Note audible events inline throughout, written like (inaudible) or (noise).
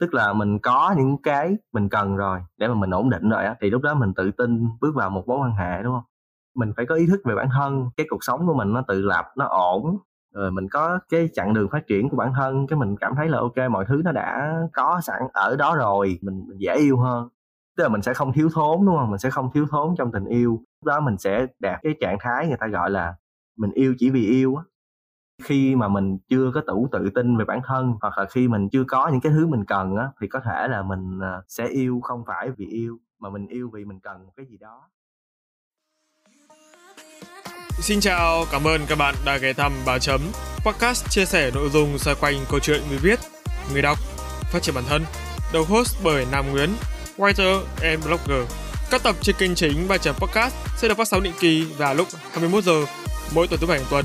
tức là mình có những cái mình cần rồi để mà mình ổn định rồi á thì lúc đó mình tự tin bước vào một mối quan hệ đúng không? Mình phải có ý thức về bản thân cái cuộc sống của mình nó tự lập nó ổn rồi mình có cái chặng đường phát triển của bản thân cái mình cảm thấy là ok mọi thứ nó đã có sẵn ở đó rồi mình, mình dễ yêu hơn. Tức là mình sẽ không thiếu thốn đúng không? Mình sẽ không thiếu thốn trong tình yêu. Lúc đó mình sẽ đạt cái trạng thái người ta gọi là mình yêu chỉ vì yêu á khi mà mình chưa có đủ tự tin về bản thân hoặc là khi mình chưa có những cái thứ mình cần á thì có thể là mình à, sẽ yêu không phải vì yêu mà mình yêu vì mình cần một cái gì đó. Xin chào, cảm ơn các bạn đã ghé thăm Bà Chấm Podcast chia sẻ nội dung xoay quanh câu chuyện người viết, người đọc, phát triển bản thân. Đầu host bởi Nam Nguyễn, writer and blogger. Các tập trên kênh chính Bà Chấm Podcast sẽ được phát sóng định kỳ vào lúc 21 giờ mỗi tuần thứ bảy hàng tuần.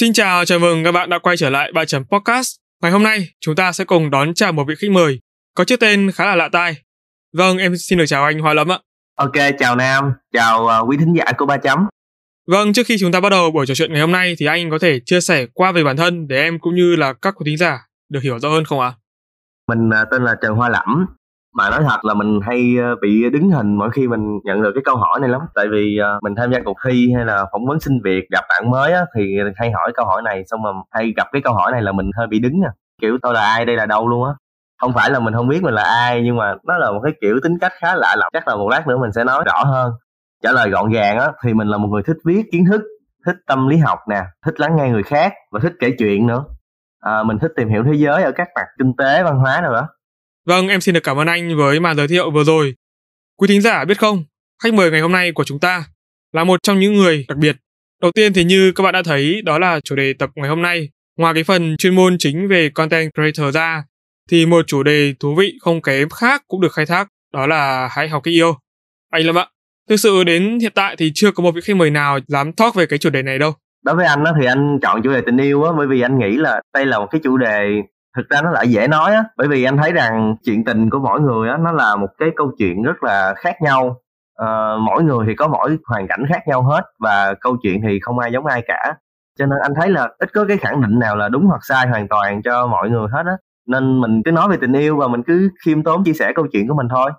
Xin chào, chào mừng các bạn đã quay trở lại ba chấm podcast. Ngày hôm nay, chúng ta sẽ cùng đón chào một vị khách mời có chiếc tên khá là lạ tai. Vâng, em xin được chào anh Hoa Lâm ạ. Ok, chào Nam, chào uh, quý thính giả của Ba Chấm. Vâng, trước khi chúng ta bắt đầu buổi trò chuyện ngày hôm nay thì anh có thể chia sẻ qua về bản thân để em cũng như là các quý thính giả được hiểu rõ hơn không ạ? À? Mình uh, tên là Trần Hoa Lẫm. Mà nói thật là mình hay ờ, bị đứng hình mỗi khi mình nhận được cái câu hỏi này lắm. Tại vì ờ, mình tham gia cuộc thi hay là phỏng vấn xin việc gặp bạn mới á, thì hay hỏi câu hỏi này xong mà hay gặp cái câu hỏi này là mình hơi bị đứng à. Kiểu tôi là ai? Đây là đâu luôn á? Không phải là mình không biết mình là ai nhưng mà nó là một cái kiểu tính cách khá lạ lẫm. Chắc là một lát nữa mình sẽ nói rõ hơn. Trả lời gọn gàng á thì mình là một người thích viết kiến thức thích tâm lý học nè thích lắng nghe người khác và thích kể chuyện nữa. À, mình thích tìm hiểu thế giới ở các mặt kinh tế văn hóa nào đó vâng em xin được cảm ơn anh với màn giới thiệu vừa rồi quý thính giả biết không khách mời ngày hôm nay của chúng ta là một trong những người đặc biệt đầu tiên thì như các bạn đã thấy đó là chủ đề tập ngày hôm nay ngoài cái phần chuyên môn chính về content creator ra thì một chủ đề thú vị không kém khác cũng được khai thác, đó là hãy học cách yêu. Anh Lâm ạ, thực sự đến hiện tại thì chưa có một vị khách mời nào dám talk về cái chủ đề này đâu. Đối với anh đó thì anh chọn chủ đề tình yêu á, bởi vì anh nghĩ là đây là một cái chủ đề thực ra nó lại dễ nói á, bởi vì anh thấy rằng chuyện tình của mỗi người á, nó là một cái câu chuyện rất là khác nhau. À, mỗi người thì có mỗi hoàn cảnh khác nhau hết và câu chuyện thì không ai giống ai cả. Cho nên anh thấy là ít có cái khẳng định nào là đúng hoặc sai hoàn toàn cho mọi người hết á. Nên mình cứ nói về tình yêu và mình cứ khiêm tốn chia sẻ câu chuyện của mình thôi.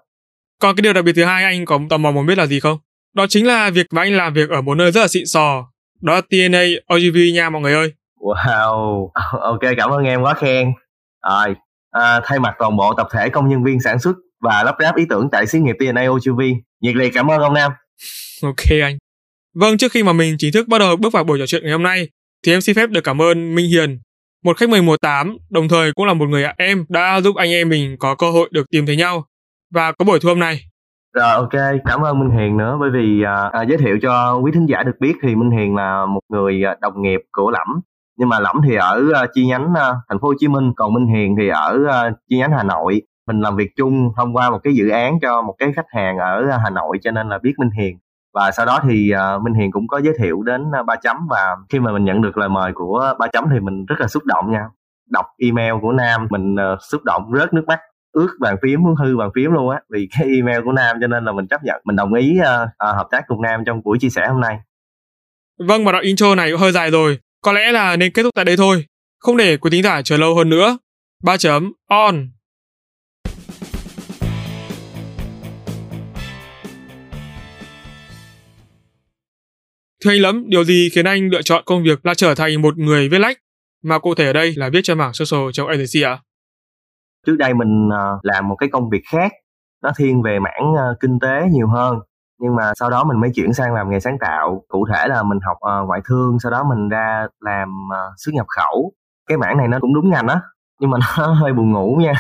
Còn cái điều đặc biệt thứ hai anh có tò mò muốn biết là gì không? Đó chính là việc mà anh làm việc ở một nơi rất là xịn sò. Đó là TNA OGV nha mọi người ơi wow. (laughs) Ok cảm ơn em quá khen. Rồi à, thay mặt toàn bộ tập thể công nhân viên sản xuất và lắp ráp ý tưởng tại xí nghiệp TNA OGV nhiệt liệt cảm ơn ông Nam. Ok anh. Vâng trước khi mà mình chính thức bắt đầu bước vào buổi trò chuyện ngày hôm nay thì em xin phép được cảm ơn Minh Hiền. Một khách mời mùa 8, đồng thời cũng là một người em đã giúp anh em mình có cơ hội được tìm thấy nhau và có buổi thu âm này. Rồi ok, cảm ơn Minh Hiền nữa. Bởi vì à, à, giới thiệu cho quý thính giả được biết thì Minh Hiền là một người à, đồng nghiệp của Lẫm nhưng mà Lẫm thì ở uh, chi nhánh uh, thành phố Hồ Chí Minh còn Minh Hiền thì ở uh, chi nhánh Hà Nội. Mình làm việc chung thông qua một cái dự án cho một cái khách hàng ở Hà Nội cho nên là biết Minh Hiền. Và sau đó thì uh, Minh Hiền cũng có giới thiệu đến uh, ba chấm. Và khi mà mình nhận được lời mời của ba chấm thì mình rất là xúc động nha. Đọc email của Nam mình uh, xúc động rớt nước mắt ướt bàn phím muốn hư bàn phím luôn á vì (laughs) cái email của Nam cho nên là mình chấp nhận. Mình đồng ý uh, uh, hợp tác cùng Nam trong buổi chia sẻ hôm nay. Vâng và đoạn intro này cũng hơi dài rồi có lẽ là nên kết thúc tại đây thôi không để quý thính giả chờ lâu hơn nữa ba chấm on Thưa anh Lẫm, điều gì khiến anh lựa chọn công việc là trở thành một người viết lách, mà cụ thể ở đây là viết cho mảng social trong agency ạ? À? Trước đây mình ờ, làm một cái công việc khác, nó thiên về mảng ờ, kinh tế nhiều hơn. Nhưng mà sau đó mình mới chuyển sang làm nghề sáng tạo. Cụ thể là mình học uh, ngoại thương, sau đó mình ra làm uh, xuất nhập khẩu. Cái mảng này nó cũng đúng ngành á, nhưng mà (laughs) nó hơi buồn ngủ nha.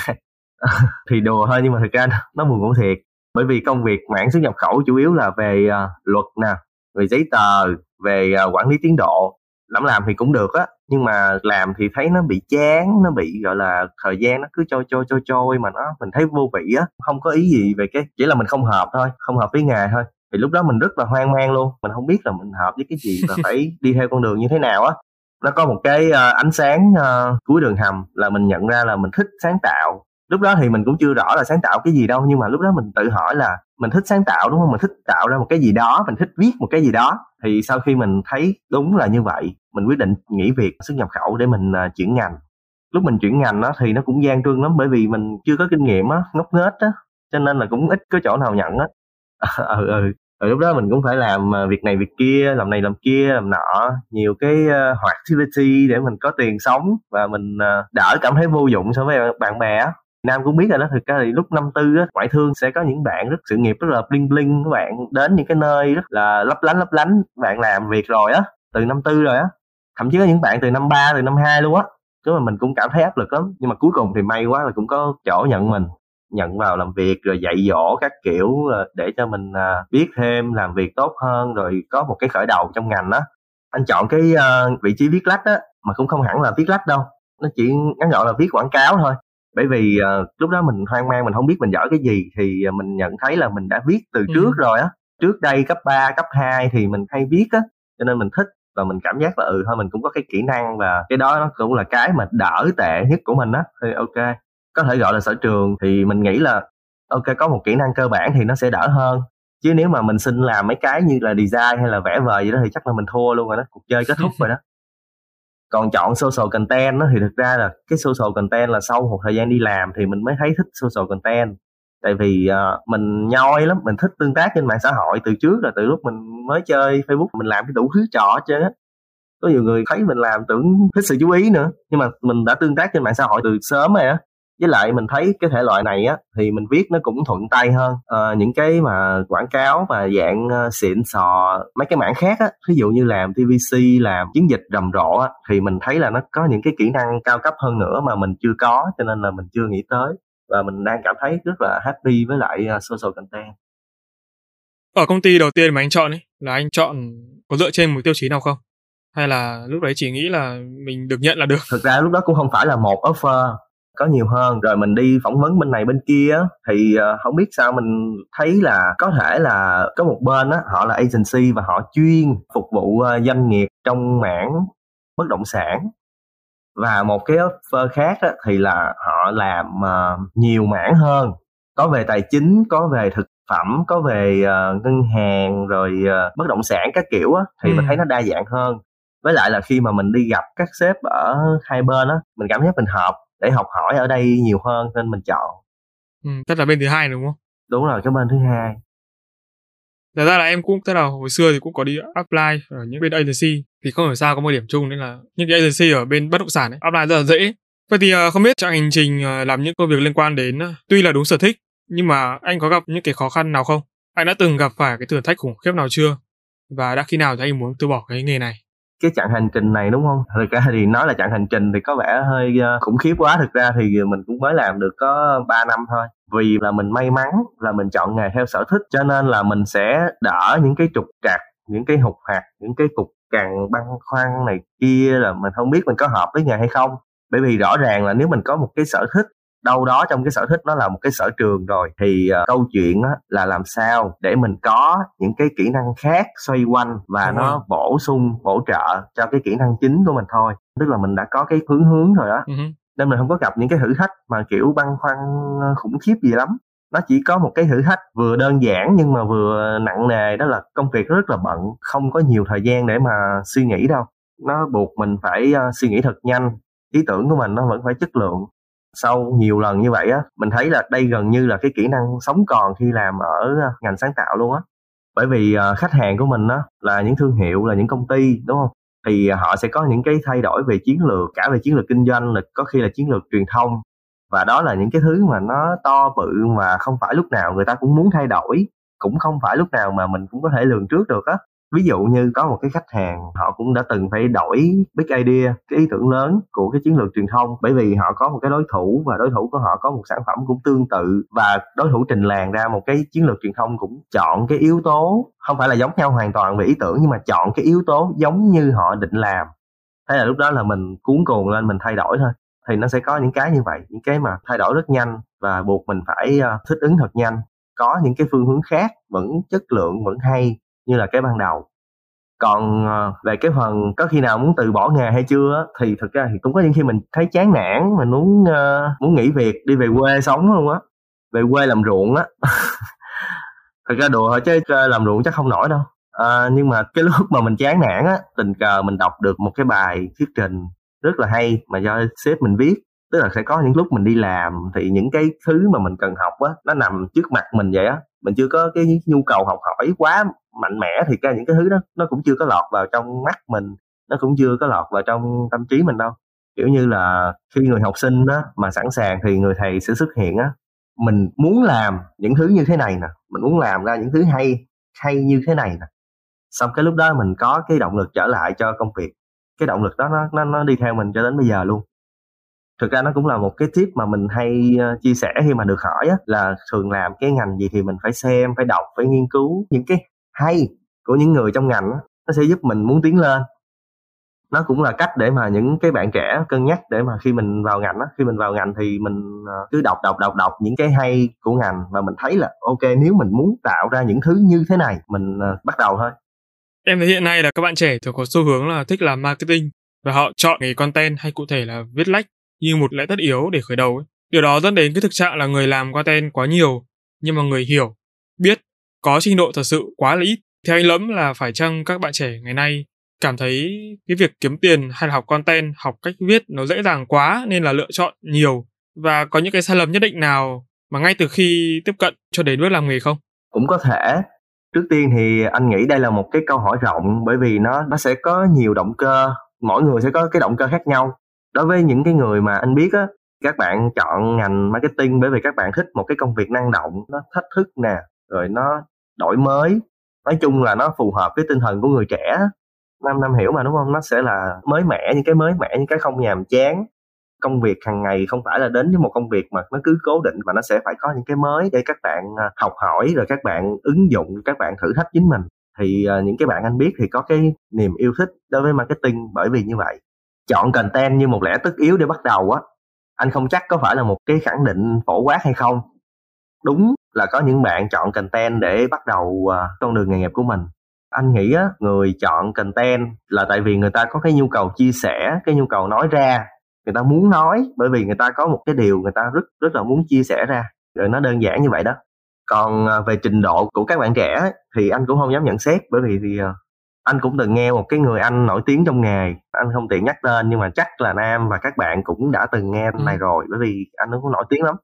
(laughs) thì đùa thôi nhưng mà thực ra nó buồn ngủ thiệt. Bởi vì công việc mảng xuất nhập khẩu chủ yếu là về uh, luật nè, về giấy tờ về uh, quản lý tiến độ lắm làm thì cũng được á nhưng mà làm thì thấy nó bị chán nó bị gọi là thời gian nó cứ trôi trôi trôi trôi mà nó mình thấy vô vị á không có ý gì về cái chỉ là mình không hợp thôi không hợp với nghề thôi. Thì lúc đó mình rất là hoang mang luôn mình không biết là mình hợp với cái gì và phải đi theo con đường như thế nào á. Nó có một cái uh, ánh sáng uh, cuối đường hầm là mình nhận ra là mình thích sáng tạo lúc đó thì mình cũng chưa rõ là sáng tạo cái gì đâu nhưng mà lúc đó mình tự hỏi là mình thích sáng tạo đúng không? Mình thích tạo ra một cái gì đó mình thích viết một cái gì đó. Thì sau khi mình thấy đúng là như vậy mình quyết định nghỉ việc xuất nhập khẩu để mình uh, chuyển ngành. Lúc mình chuyển ngành đó thì nó cũng gian trương lắm bởi vì mình chưa có kinh nghiệm á ngốc nghếch á cho nên là cũng ít có chỗ nào nhận á. (laughs) Ừ ừ. Rồi lúc đó mình cũng phải làm à, việc này việc kia làm này làm kia làm nọ nhiều cái uh, hoạt activity để mình có tiền sống và mình uh, đỡ cảm thấy vô dụng so với bạn bè Nam cũng biết rồi đó, thực ra thì lúc năm tư á, ngoại thương sẽ có những bạn rất sự nghiệp rất là bling bling, các bạn đến những cái nơi rất là lấp lánh lấp lánh bạn làm việc rồi á, từ năm tư rồi á. Thậm chí có những bạn từ năm ba, từ năm hai luôn á, chứ mà mình cũng cảm thấy áp lực lắm. Nhưng mà cuối cùng thì may quá là cũng có chỗ nhận mình, nhận vào làm việc rồi dạy dỗ các kiểu ờ, để cho mình ờ, biết thêm làm việc tốt hơn, rồi có một cái khởi đầu trong ngành đó anh chọn cái ờ, vị trí viết lách á, mà cũng không hẳn là viết lách đâu, nó chỉ ngắn gọn là viết quảng cáo thôi bởi vì uh, lúc đó mình hoang mang mình không biết mình giỏi cái gì thì mình nhận thấy là mình đã viết từ ừ. trước rồi á. Trước đây cấp 3, cấp 2 thì mình hay viết á cho nên mình thích và mình cảm giác là ừ thôi mình cũng có cái kỹ năng và cái đó nó cũng là cái mà đỡ tệ nhất của mình á. Thì ok có thể gọi là sở trường thì mình nghĩ là ok có một kỹ năng cơ bản thì nó sẽ đỡ hơn. Chứ nếu mà mình xin làm mấy cái như là design hay là vẽ vời gì đó thì chắc là mình thua luôn rồi đó cuộc chơi kết thúc rồi đó còn chọn social content đó thì thực ra là cái social content là sau một thời gian đi làm thì mình mới thấy thích social content. Tại vì uh, mình nhoi lắm mình thích tương tác trên mạng xã hội từ trước là từ lúc mình mới chơi facebook mình làm cái đủ thứ trò chứ có nhiều người thấy mình làm tưởng thích sự chú ý nữa nhưng mà mình đã tương tác trên mạng xã hội từ sớm rồi á với lại mình thấy cái thể loại này á thì mình viết nó cũng thuận tay hơn. À, những cái mà quảng cáo mà dạng uh, xịn sò mấy cái mảng khác á ví dụ như làm tvc làm chiến dịch rầm rộ á thì mình thấy là nó có những cái kỹ năng cao cấp hơn nữa mà mình chưa có cho nên là mình chưa nghĩ tới. Và mình đang cảm thấy rất là happy với lại uh, social content. Ở công ty đầu tiên mà anh chọn ấy là anh chọn có dựa trên một tiêu chí nào không? Hay là lúc đấy chỉ nghĩ là mình được nhận là được? Thực ra lúc đó cũng không phải là một offer có nhiều hơn. Rồi mình đi phỏng vấn bên này bên kia thì uh, không biết sao mình thấy là có thể là có một bên á họ là agency và họ chuyên phục vụ uh, doanh nghiệp trong mảng bất động sản. Và một cái offer khác á, thì là họ làm uh, nhiều mảng hơn. Có về tài chính có về thực phẩm có về uh, ngân hàng rồi uh, bất động sản các kiểu á thì ừ. mình thấy nó đa dạng hơn. Với lại là khi mà mình đi gặp các sếp ở hai bên á mình cảm thấy mình hợp để học hỏi ở đây nhiều hơn nên mình chọn ừ, tức là bên thứ hai đúng không đúng rồi cái bên thứ hai Thật ra là em cũng tức là hồi xưa thì cũng có đi apply ở những bên agency thì không hiểu sao có một điểm chung nên là những cái agency ở bên bất động sản ấy, apply rất là dễ. Vậy thì uh, không biết trong hành trình uh, làm những công việc liên quan đến uh, tuy là đúng sở thích nhưng mà anh có gặp những cái khó khăn nào không? Anh đã từng gặp phải cái thử thách khủng khiếp nào chưa? Và đã khi nào thì anh muốn từ bỏ cái nghề này? Cái chặng hành trình này, đúng không? Thực ra thì nói là chặng hành trình thì có vẻ hơi ờ, khủng khiếp quá. Thực ra thì mình cũng mới làm được có 3 năm thôi. Vì là mình may mắn là mình chọn nghề theo sở thích, cho nên là mình sẽ đỡ những cái trục trặc, những cái hụt hạt, những cái cục càng băn khoăn này kia là mình không biết mình có hợp với nghề hay không. Bởi vì rõ ràng là nếu mình có một cái sở thích đâu đó trong cái sở thích nó là một cái sở trường rồi. Thì uh, câu chuyện á, là làm sao để mình có những cái kỹ năng khác xoay quanh và Đúng nó rồi. bổ sung hỗ trợ cho cái kỹ năng chính của mình thôi. Tức là mình đã có cái hướng hướng rồi đó uh-huh. nên mình không có gặp những cái thử thách mà kiểu băn khoăn khủng khiếp gì lắm. Nó chỉ có một cái thử thách vừa đơn giản nhưng mà vừa nặng nề đó là công việc rất là bận không có nhiều thời gian để mà suy nghĩ đâu. Nó buộc mình phải uh, suy nghĩ thật nhanh. Ý tưởng của mình nó vẫn phải chất lượng sau nhiều lần như vậy á, mình thấy là đây gần như là cái kỹ năng sống còn khi làm ở ờ, ngành sáng tạo luôn á. Bởi vì ờ, khách hàng của mình á là những thương hiệu, là những công ty, đúng không? Thì ờ, họ sẽ có những cái thay đổi về chiến lược, cả về chiến lược kinh doanh, là có khi là chiến lược truyền thông. Và đó là những cái thứ mà nó to bự mà không phải lúc nào người ta cũng muốn thay đổi, cũng không phải lúc nào mà mình cũng có thể lường trước được á ví dụ như có một cái khách hàng, họ cũng đã từng phải đổi big idea, cái ý tưởng lớn của cái chiến lược truyền thông, bởi vì họ có một cái đối thủ và đối thủ của họ có một sản phẩm cũng tương tự, và đối thủ trình làng ra một cái chiến lược truyền thông cũng chọn cái yếu tố, không phải là giống nhau hoàn toàn về ý tưởng, nhưng mà chọn cái yếu tố giống như họ định làm. Thế là lúc đó là mình cuốn cuồng lên, mình thay đổi thôi. Thì nó sẽ có những cái như vậy, những cái mà thay đổi rất nhanh và buộc mình phải ờ, thích ứng thật nhanh. Có những cái phương hướng khác, vẫn chất lượng, vẫn hay như là cái ban đầu. Còn ờ, về cái phần có khi nào muốn từ bỏ nghề hay chưa thì thực ra thì cũng có những khi mình thấy chán nản mình muốn uh, muốn nghỉ việc đi về quê sống luôn á về quê làm ruộng á. (laughs) Thật ra đùa thôi chứ ờ, làm ruộng chắc không nổi đâu. À, nhưng mà cái (laughs) lúc mà mình chán nản á tình cờ mình đọc được một cái bài thuyết trình rất là hay mà do sếp mình viết. Tức là sẽ có những lúc mình đi làm thì những cái thứ mà mình cần học á nó nằm trước mặt mình vậy á. Mình chưa có cái nhu cầu học hỏi quá mạnh mẽ thì cái những cái thứ đó nó cũng chưa có lọt vào trong mắt mình nó cũng chưa có lọt vào trong tâm trí mình đâu. Kiểu như là khi người học sinh đó mà sẵn sàng thì người thầy sẽ xuất hiện á mình muốn làm những thứ như thế này nè mình muốn làm ra những thứ hay hay như thế này nè. Xong cái lúc đó mình có cái động lực trở lại cho công việc. Cái động lực đó nó nó nó đi theo mình cho đến bây giờ luôn. Thực ra nó cũng là một cái tip mà mình hay ờ, chia sẻ khi mà được hỏi á, là thường làm cái ngành gì thì mình phải xem phải đọc phải nghiên cứu những cái hay của những người trong ngành nó sẽ giúp mình muốn tiến lên nó cũng là cách để mà những cái bạn trẻ cân nhắc để mà khi mình vào ngành á khi mình vào ngành thì mình ờ, cứ đọc đọc đọc đọc những cái hay của ngành và mình thấy là ok nếu mình muốn tạo ra những thứ như thế này mình ờ, bắt đầu thôi em thấy hiện nay là các bạn trẻ thường có xu hướng là thích làm marketing và họ chọn nghề content hay cụ thể là viết lách như một lẽ tất yếu để khởi đầu ấy. Điều đó dẫn đến cái thực trạng là người làm content quá nhiều, nhưng mà người hiểu, biết, có trình độ thật sự quá là ít. Theo anh Lẫm là phải chăng các bạn trẻ ngày nay cảm thấy cái việc kiếm tiền hay là học content, học cách viết nó dễ dàng quá nên là lựa chọn nhiều và có những cái sai lầm nhất định nào mà ngay từ khi tiếp cận cho đến bước làm nghề không? Cũng có thể. Trước tiên thì anh nghĩ đây là một cái câu hỏi rộng bởi vì nó nó sẽ có nhiều động cơ, mỗi người sẽ có cái động cơ khác nhau đối với những cái người mà anh biết á các bạn chọn ngành marketing bởi vì các bạn thích một cái công việc năng động nó thách thức nè rồi nó đổi mới. Nói chung là nó phù hợp với tinh thần của người trẻ. Năm năm hiểu mà, đúng không? Nó sẽ là mới mẻ, những cái mới mẻ, những cái không nhàm chán. Công việc hàng ngày không phải là đến với một công việc mà nó cứ cố định và nó sẽ phải có những cái mới để các bạn à, học hỏi, rồi các bạn ứng dụng, các bạn thử thách chính mình. Thì à, những cái bạn anh biết thì có cái niềm yêu thích đối với marketing bởi vì như vậy. Chọn content như một lẽ tất yếu để bắt đầu á. Anh không chắc có phải là một cái khẳng định phổ quát hay không đúng là có những bạn chọn content để bắt đầu uh, con đường nghề nghiệp của mình. Anh nghĩ á người chọn content là tại vì người ta có cái nhu cầu chia sẻ cái nhu cầu nói ra. Người ta muốn nói bởi vì người ta có một cái điều người ta rất rất là muốn chia sẻ ra. Rồi nó đơn giản như vậy đó. Còn uh, về trình độ của các bạn trẻ thì anh cũng không dám nhận xét bởi vì thì uh, anh cũng từng nghe một cái người anh nổi tiếng trong nghề. Anh không tiện nhắc tên nhưng mà chắc là nam và các bạn cũng đã từng nghe ừ. này rồi bởi vì anh cũng nổi tiếng lắm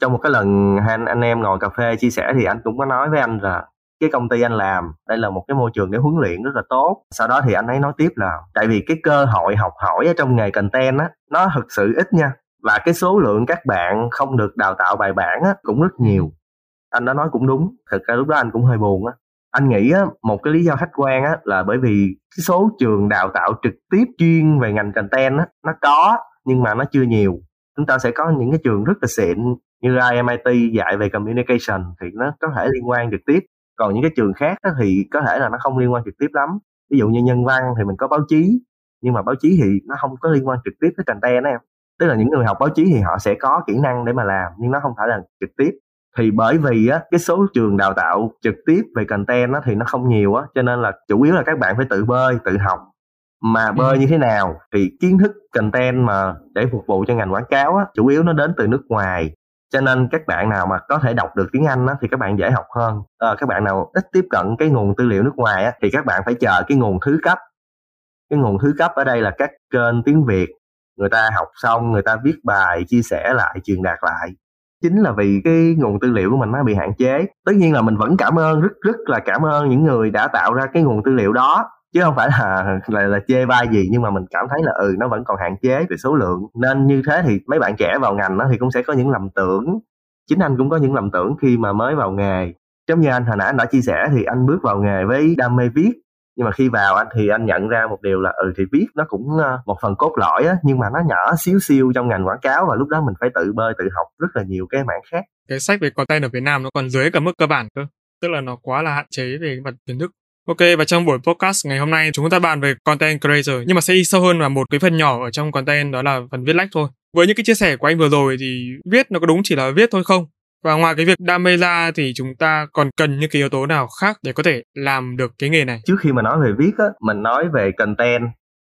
trong một cái lần anh anh em ngồi cà phê chia sẻ thì anh cũng có nói với anh là cái công ty anh làm đây là một cái môi trường để huấn luyện rất là tốt. Sau đó thì anh ấy nói tiếp là tại vì cái cơ hội học hỏi ở trong nghề content á nó thực sự ít nha và cái số lượng các bạn không được đào tạo bài bản á cũng rất nhiều. Anh đã nói cũng đúng thực ra lúc đó anh cũng hơi buồn á. Anh nghĩ á, một cái lý do khách quan á, là bởi vì cái số trường đào tạo trực tiếp chuyên về ngành content á, nó có nhưng mà nó chưa nhiều. Chúng ta sẽ có những cái trường rất là xịn như IMIT dạy về communication thì nó có thể liên quan trực tiếp. Còn những cái trường khác thì có thể là nó không liên quan trực tiếp lắm. Ví dụ như nhân văn thì mình có báo chí nhưng mà báo chí thì nó không có liên quan trực tiếp với content đó em. Tức là những người học báo chí thì họ sẽ có kỹ năng để mà làm nhưng nó không phải là trực tiếp. Thì bởi vì á cái số trường đào tạo trực tiếp về content á thì nó không nhiều á cho nên là chủ yếu là các bạn phải tự bơi tự học. Mà bơi ừ. như thế nào thì kiến thức content mà để phục vụ cho ngành quảng cáo á chủ yếu nó đến từ nước ngoài cho nên các bạn nào mà có thể đọc được tiếng Anh á, thì các bạn dễ học hơn. À, các bạn nào ít tiếp cận cái nguồn tư liệu nước ngoài á, thì các bạn phải chờ cái nguồn thứ cấp. Cái nguồn thứ cấp ở đây là các kênh tiếng Việt. Người ta học xong người ta viết bài chia sẻ lại truyền đạt lại. Chính là vì cái nguồn tư liệu của mình nó bị hạn chế. Tất nhiên là mình vẫn cảm ơn rất rất là cảm ơn những người đã tạo ra cái nguồn tư liệu đó chứ không phải là (laughs) là, là chê bai gì nhưng mà mình cảm thấy là ừ nó vẫn còn hạn chế về số lượng. Nên như thế thì mấy bạn trẻ vào ngành đó thì cũng sẽ có những lầm tưởng. Chính anh cũng có những lầm tưởng khi mà mới vào nghề. Giống như anh hồi nãy anh đã chia sẻ thì anh bước vào nghề với đam mê viết. Nhưng mà khi vào anh thì anh nhận ra một điều là ừ thì viết nó cũng ờ, một phần cốt lõi á nhưng mà nó nhỏ xíu xiu trong ngành quảng cáo và lúc đó mình phải tự bơi tự học rất là nhiều cái mảng khác. Cái sách về content ở Việt Nam nó còn dưới cả mức cơ bản cơ. Tức là nó quá là hạn chế về mặt kiến thức. Ok và trong buổi podcast ngày hôm nay chúng ta bàn về content creator nhưng mà sẽ đi sâu hơn vào một cái phần nhỏ ở trong content đó là phần viết lách thôi. Với những cái chia sẻ của anh vừa rồi thì viết nó có đúng chỉ là viết thôi không? Và ngoài cái việc đam mê ra thì chúng ta còn cần những cái yếu tố nào khác để có thể làm được cái nghề này? Trước khi mà nói về viết á, mình nói về content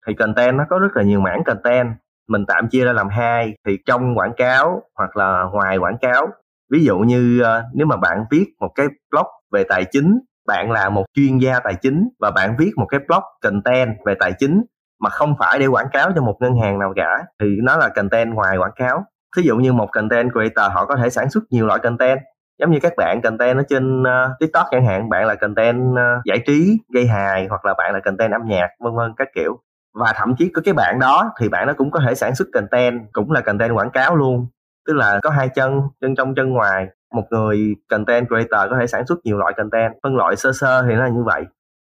thì content nó có rất là nhiều mảng content mình tạm chia ra làm hai thì trong quảng cáo hoặc là ngoài quảng cáo ví dụ như uh, nếu mà bạn viết một cái blog về tài chính bạn là một chuyên gia tài chính và bạn viết một cái blog content về tài chính mà không phải để quảng cáo cho một ngân hàng nào cả thì nó là content ngoài quảng cáo. Thí dụ như một content creator họ có thể sản xuất nhiều loại content. Giống như các bạn content ở trên uh, tiktok chẳng hạn bạn là content uh, giải trí gây hài hoặc là bạn là content âm nhạc vân vân các kiểu. Và thậm chí có cái bạn đó thì bạn nó cũng có thể sản xuất content cũng là content quảng cáo luôn. Tức là có hai chân chân trong chân ngoài một người content creator có thể sản xuất nhiều loại content phân loại sơ sơ thì nó là như vậy.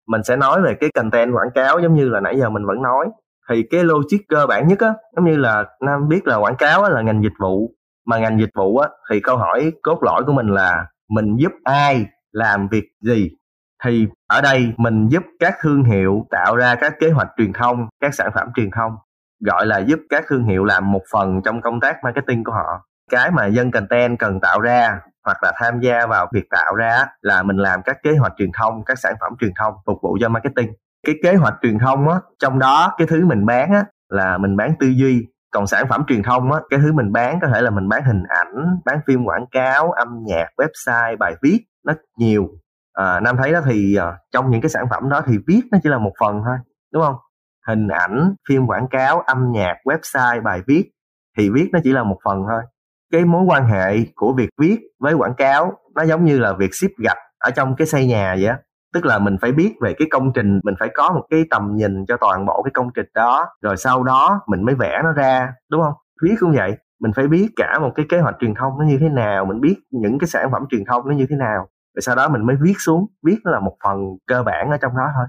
Mình sẽ nói về cái content quảng cáo giống như là nãy giờ mình vẫn nói. Thì cái logic cơ bản nhất á giống như là nam biết là quảng cáo á, là ngành dịch vụ mà ngành dịch vụ á thì câu hỏi cốt lõi của mình là mình giúp ai làm việc gì? Thì ở đây mình giúp các thương hiệu tạo ra các kế hoạch truyền thông các sản phẩm truyền thông gọi là giúp các thương hiệu làm một phần trong công tác marketing của họ cái mà dân content cần tạo ra hoặc là tham gia vào việc tạo ra là mình làm các kế hoạch truyền thông các sản phẩm truyền thông phục vụ cho marketing. Cái kế hoạch truyền thông á trong đó cái thứ mình bán á là mình bán tư duy. Còn sản phẩm truyền thông á cái thứ mình bán có thể là mình bán hình ảnh bán phim quảng cáo âm nhạc website bài viết nó nhiều. À, nam thấy đó thì à, trong những cái sản phẩm đó thì viết nó chỉ là một phần thôi đúng không? Hình ảnh phim quảng cáo âm nhạc website bài viết thì viết nó chỉ là một phần thôi cái mối quan hệ của việc viết với quảng cáo, nó giống như là việc ship gạch ở trong cái xây nhà vậy á. Tức là mình phải biết về cái công trình, mình phải có một cái tầm nhìn cho toàn bộ cái công trình đó, rồi sau đó mình mới vẽ nó ra, đúng không? Viết cũng vậy, mình phải biết cả một cái kế hoạch truyền thông nó như thế nào, mình biết những cái sản phẩm truyền thông nó như thế nào, rồi sau đó mình mới viết xuống, viết nó là một phần cơ bản ở trong đó thôi.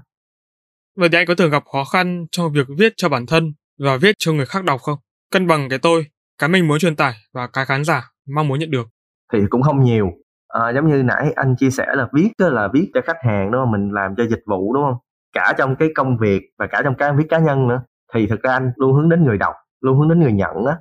Vậy thì anh có thường gặp khó khăn trong việc viết cho bản thân và viết cho người khác đọc không? Cân bằng cái tôi cái mình muốn truyền tải và cái khán giả mong muốn nhận được. Thì cũng không nhiều. À, giống như nãy anh chia sẻ là viết là viết cho khách hàng đúng không? Mình làm cho dịch vụ đúng không? Cả trong cái công việc và cả trong cái viết cá nhân nữa. Thì thực ra anh luôn hướng đến người đọc luôn hướng đến người nhận á.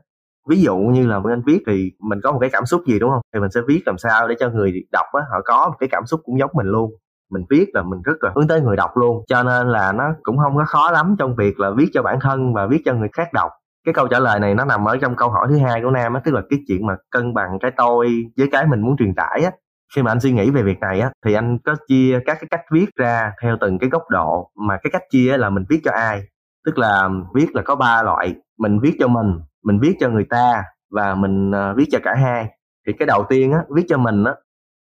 Ví dụ như là anh viết thì mình có một cái cảm xúc gì đúng không? Thì mình sẽ viết làm sao để cho người đọc á họ có một cái cảm xúc cũng giống mình luôn. Mình viết là mình rất là hướng tới người đọc luôn. Cho nên là nó cũng không có khó lắm trong việc là viết cho bản thân và viết cho người khác đọc cái câu trả lời này nó nằm ở trong câu hỏi thứ hai của nam á, tức là cái chuyện mà cân bằng cái tôi với cái mình muốn truyền tải á. Khi mà anh suy nghĩ về việc này á, thì anh có chia các cái cách viết ra theo từng cái góc độ mà cái cách chia là mình viết cho ai. Tức là viết là có ba loại, mình viết cho mình mình viết cho người ta và mình ờ, viết cho cả hai. Thì cái đầu tiên á, viết cho mình á,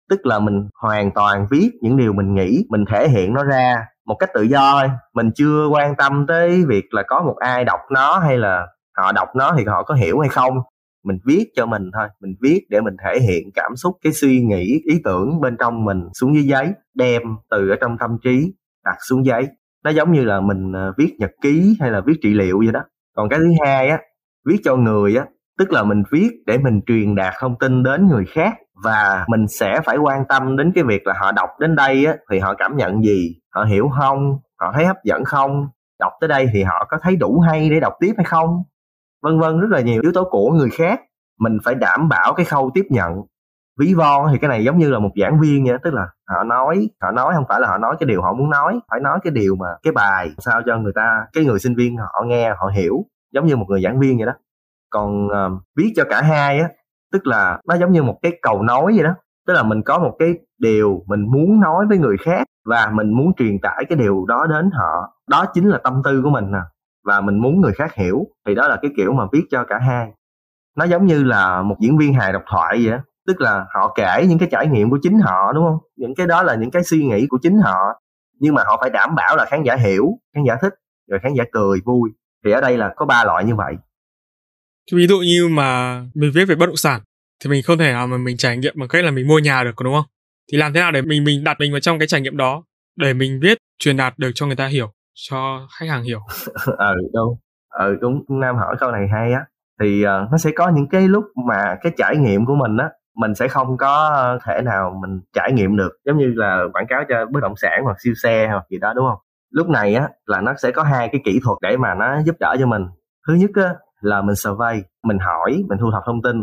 tức là mình hoàn toàn viết những điều mình nghĩ, mình thể hiện nó ra một cách tự do thôi. Mình chưa quan tâm tới việc là có một ai đọc nó hay là họ đọc nó thì họ có hiểu hay không? Mình viết cho mình thôi, mình viết để mình thể hiện cảm xúc, cái suy nghĩ, ý tưởng bên trong mình xuống dưới giấy, đem từ ở trong tâm trí đặt xuống giấy. Nó giống như là mình ờ, viết nhật ký hay là viết trị liệu vậy đó. Còn cái thứ hai á, viết cho người á, tức là mình viết để mình truyền đạt thông tin đến người khác và mình sẽ phải quan tâm đến cái việc là họ đọc đến đây á, thì họ cảm nhận gì? Họ hiểu không? Họ thấy hấp dẫn không? Đọc tới đây thì họ có thấy đủ hay để đọc tiếp hay không? Vân vân rất là nhiều yếu tố của người khác mình phải đảm bảo cái khâu tiếp nhận. Ví von thì cái này giống như là một giảng viên vậy tức là họ nói họ nói không phải là họ nói cái điều họ muốn nói phải nói cái điều mà cái bài sao cho người ta cái người sinh viên họ nghe họ hiểu giống như một người giảng viên vậy đó. Còn ờ, uh, viết cho cả hai á tức là nó giống như một cái cầu nối vậy đó tức là mình có một cái điều mình muốn nói với người khác và mình muốn truyền tải cái điều đó đến họ đó chính là tâm tư của mình nè và mình muốn người khác hiểu, thì đó là cái kiểu mà viết cho cả hai. Nó giống như là một diễn viên hài độc thoại vậy đó. tức là họ kể những cái trải nghiệm của chính họ, đúng không? Những cái đó là những cái suy nghĩ của chính họ, nhưng mà họ phải đảm bảo là khán giả hiểu, khán giả thích, rồi khán giả cười vui. Thì ở đây là có ba loại như vậy. Ví dụ như mà mình viết về bất động sản, thì mình không thể nào mà mình trải nghiệm bằng cách là mình mua nhà được, đúng không? Thì làm thế nào để mình mình đặt mình vào trong cái trải nghiệm đó, để mình viết, truyền đạt được cho người ta hiểu? Cho khách hàng hiểu. Ờ (laughs) đúng. Ừ, ờ đúng nam hỏi câu này hay á. Thì uh, nó sẽ có những cái lúc mà cái trải nghiệm của mình á mình sẽ không có thể nào mình trải nghiệm được. Giống như là quảng cáo cho bất động sản hoặc siêu xe hoặc gì đó đúng không? Lúc này á là nó sẽ có hai cái kỹ thuật để mà nó giúp đỡ cho mình. Thứ nhất á là mình survey mình hỏi mình thu thập thông tin.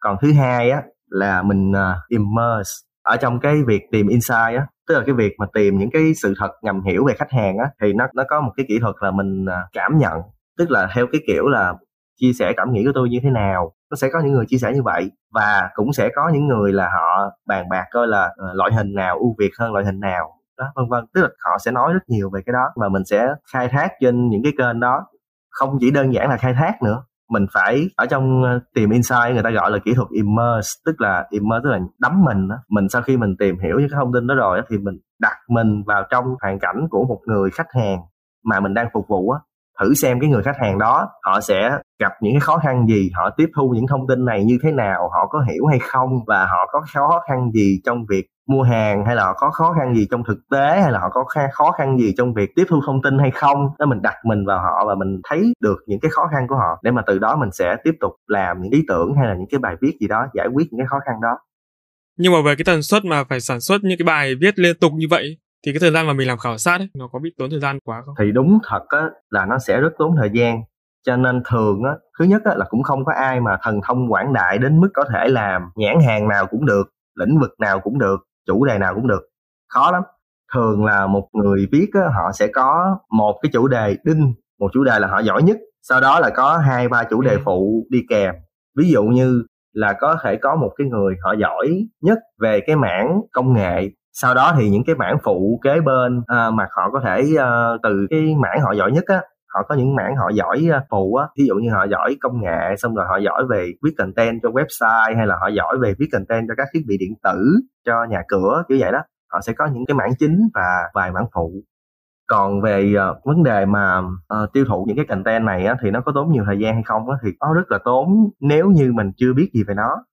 Còn thứ hai á là mình uh, immerse ở trong cái việc tìm insight á tức là cái việc mà tìm những cái sự thật ngầm hiểu về khách hàng á thì nó nó có một cái kỹ thuật là mình à, cảm nhận. Tức là theo cái kiểu là chia sẻ cảm nghĩ của tôi như thế nào nó sẽ có những người chia sẻ như vậy. Và cũng sẽ có những người là họ bàn bạc coi là uh, loại hình nào ưu việt hơn loại hình nào đó vân vân. Tức là họ sẽ nói rất nhiều về cái đó và mình sẽ khai thác trên những cái kênh đó. Không chỉ đơn giản là khai thác nữa mình phải ở trong ờ, tìm insight, người ta gọi là kỹ thuật immerse, tức là immerse tức là đắm mình mình sau khi mình tìm hiểu những cái thông tin đó rồi thì mình đặt mình vào trong hoàn cảnh của một người khách hàng mà mình đang phục vụ á. Thử xem cái người khách hàng đó, họ sẽ gặp những cái khó khăn gì, họ tiếp thu những thông tin này như thế nào, họ có hiểu hay không, và họ có khó khăn gì trong việc mua hàng hay là họ có khó khăn gì trong thực tế hay là họ có khó khăn gì trong việc tiếp thu thông tin hay không đó mình đặt mình vào họ và mình thấy được những cái khó khăn của họ để mà từ đó mình sẽ tiếp tục làm những ý tưởng hay là những cái bài viết gì đó giải quyết những cái khó khăn đó. Nhưng mà về cái tần suất mà phải sản xuất những cái bài viết liên tục như vậy thì cái thời gian mà mình làm khảo sát ấy, nó có bị tốn thời gian quá không? Thì đúng thật á, là nó sẽ rất tốn thời gian. Cho nên thường á thứ nhất á, là cũng không có ai mà thần thông quảng đại đến mức có thể làm nhãn hàng nào cũng được lĩnh vực nào cũng được chủ đề nào cũng được. Khó lắm. Thường là một người viết á, họ sẽ có một cái chủ đề đinh một chủ đề là họ giỏi nhất. Sau đó là có hai ba chủ đề ừ. phụ đi kèm. Ví dụ như là có thể có một cái người họ giỏi nhất về cái mảng công nghệ. Sau đó thì những cái mảng phụ kế bên à, mà họ có thể à, từ cái mảng họ giỏi nhất á họ có những mảng họ giỏi ờ, phụ á. Ví dụ như họ giỏi công nghệ xong rồi họ giỏi về viết content cho website hay là họ giỏi về viết content cho các thiết bị điện tử cho nhà cửa kiểu vậy đó. Họ sẽ có những cái mảng chính và vài mảng phụ. Còn về uh, vấn đề mà uh, tiêu thụ những cái content này á, thì nó có tốn nhiều thời gian hay không á, thì nó rất là tốn nếu như mình chưa biết gì về nó.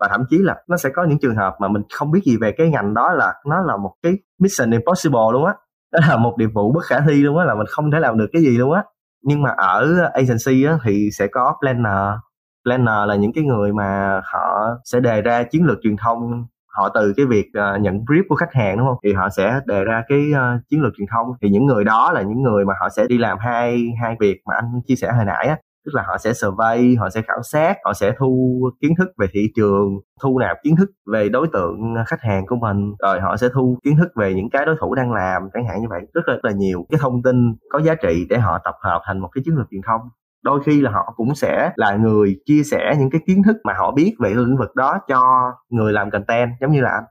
Và thậm chí là nó sẽ có những trường hợp mà mình không biết gì về cái ngành đó là nó là một cái mission impossible luôn á đó là một nhiệm vụ bất khả thi luôn á là mình không thể làm được cái gì luôn á. Nhưng mà ở agency á, thì sẽ có planner. Planner là những cái người mà họ sẽ đề ra chiến lược truyền thông. Họ từ cái việc uh, nhận brief của khách hàng đúng không? Thì họ sẽ đề ra cái uh, chiến lược truyền thông. Thì những người đó là những người mà họ sẽ đi làm hai hai việc mà anh chia sẻ hồi nãy á tức là họ sẽ survey họ sẽ khảo sát họ sẽ thu kiến thức về thị trường thu nạp kiến thức về đối tượng khách hàng của mình. Rồi họ sẽ thu kiến thức về những cái đối thủ đang làm chẳng hạn như vậy. Rất là, rất là nhiều cái thông tin có giá trị để họ tập hợp thành một cái chiến lược truyền thông. Đôi khi là họ cũng sẽ là người chia sẻ những cái kiến thức mà họ biết về lĩnh vực đó cho người làm content giống như là anh.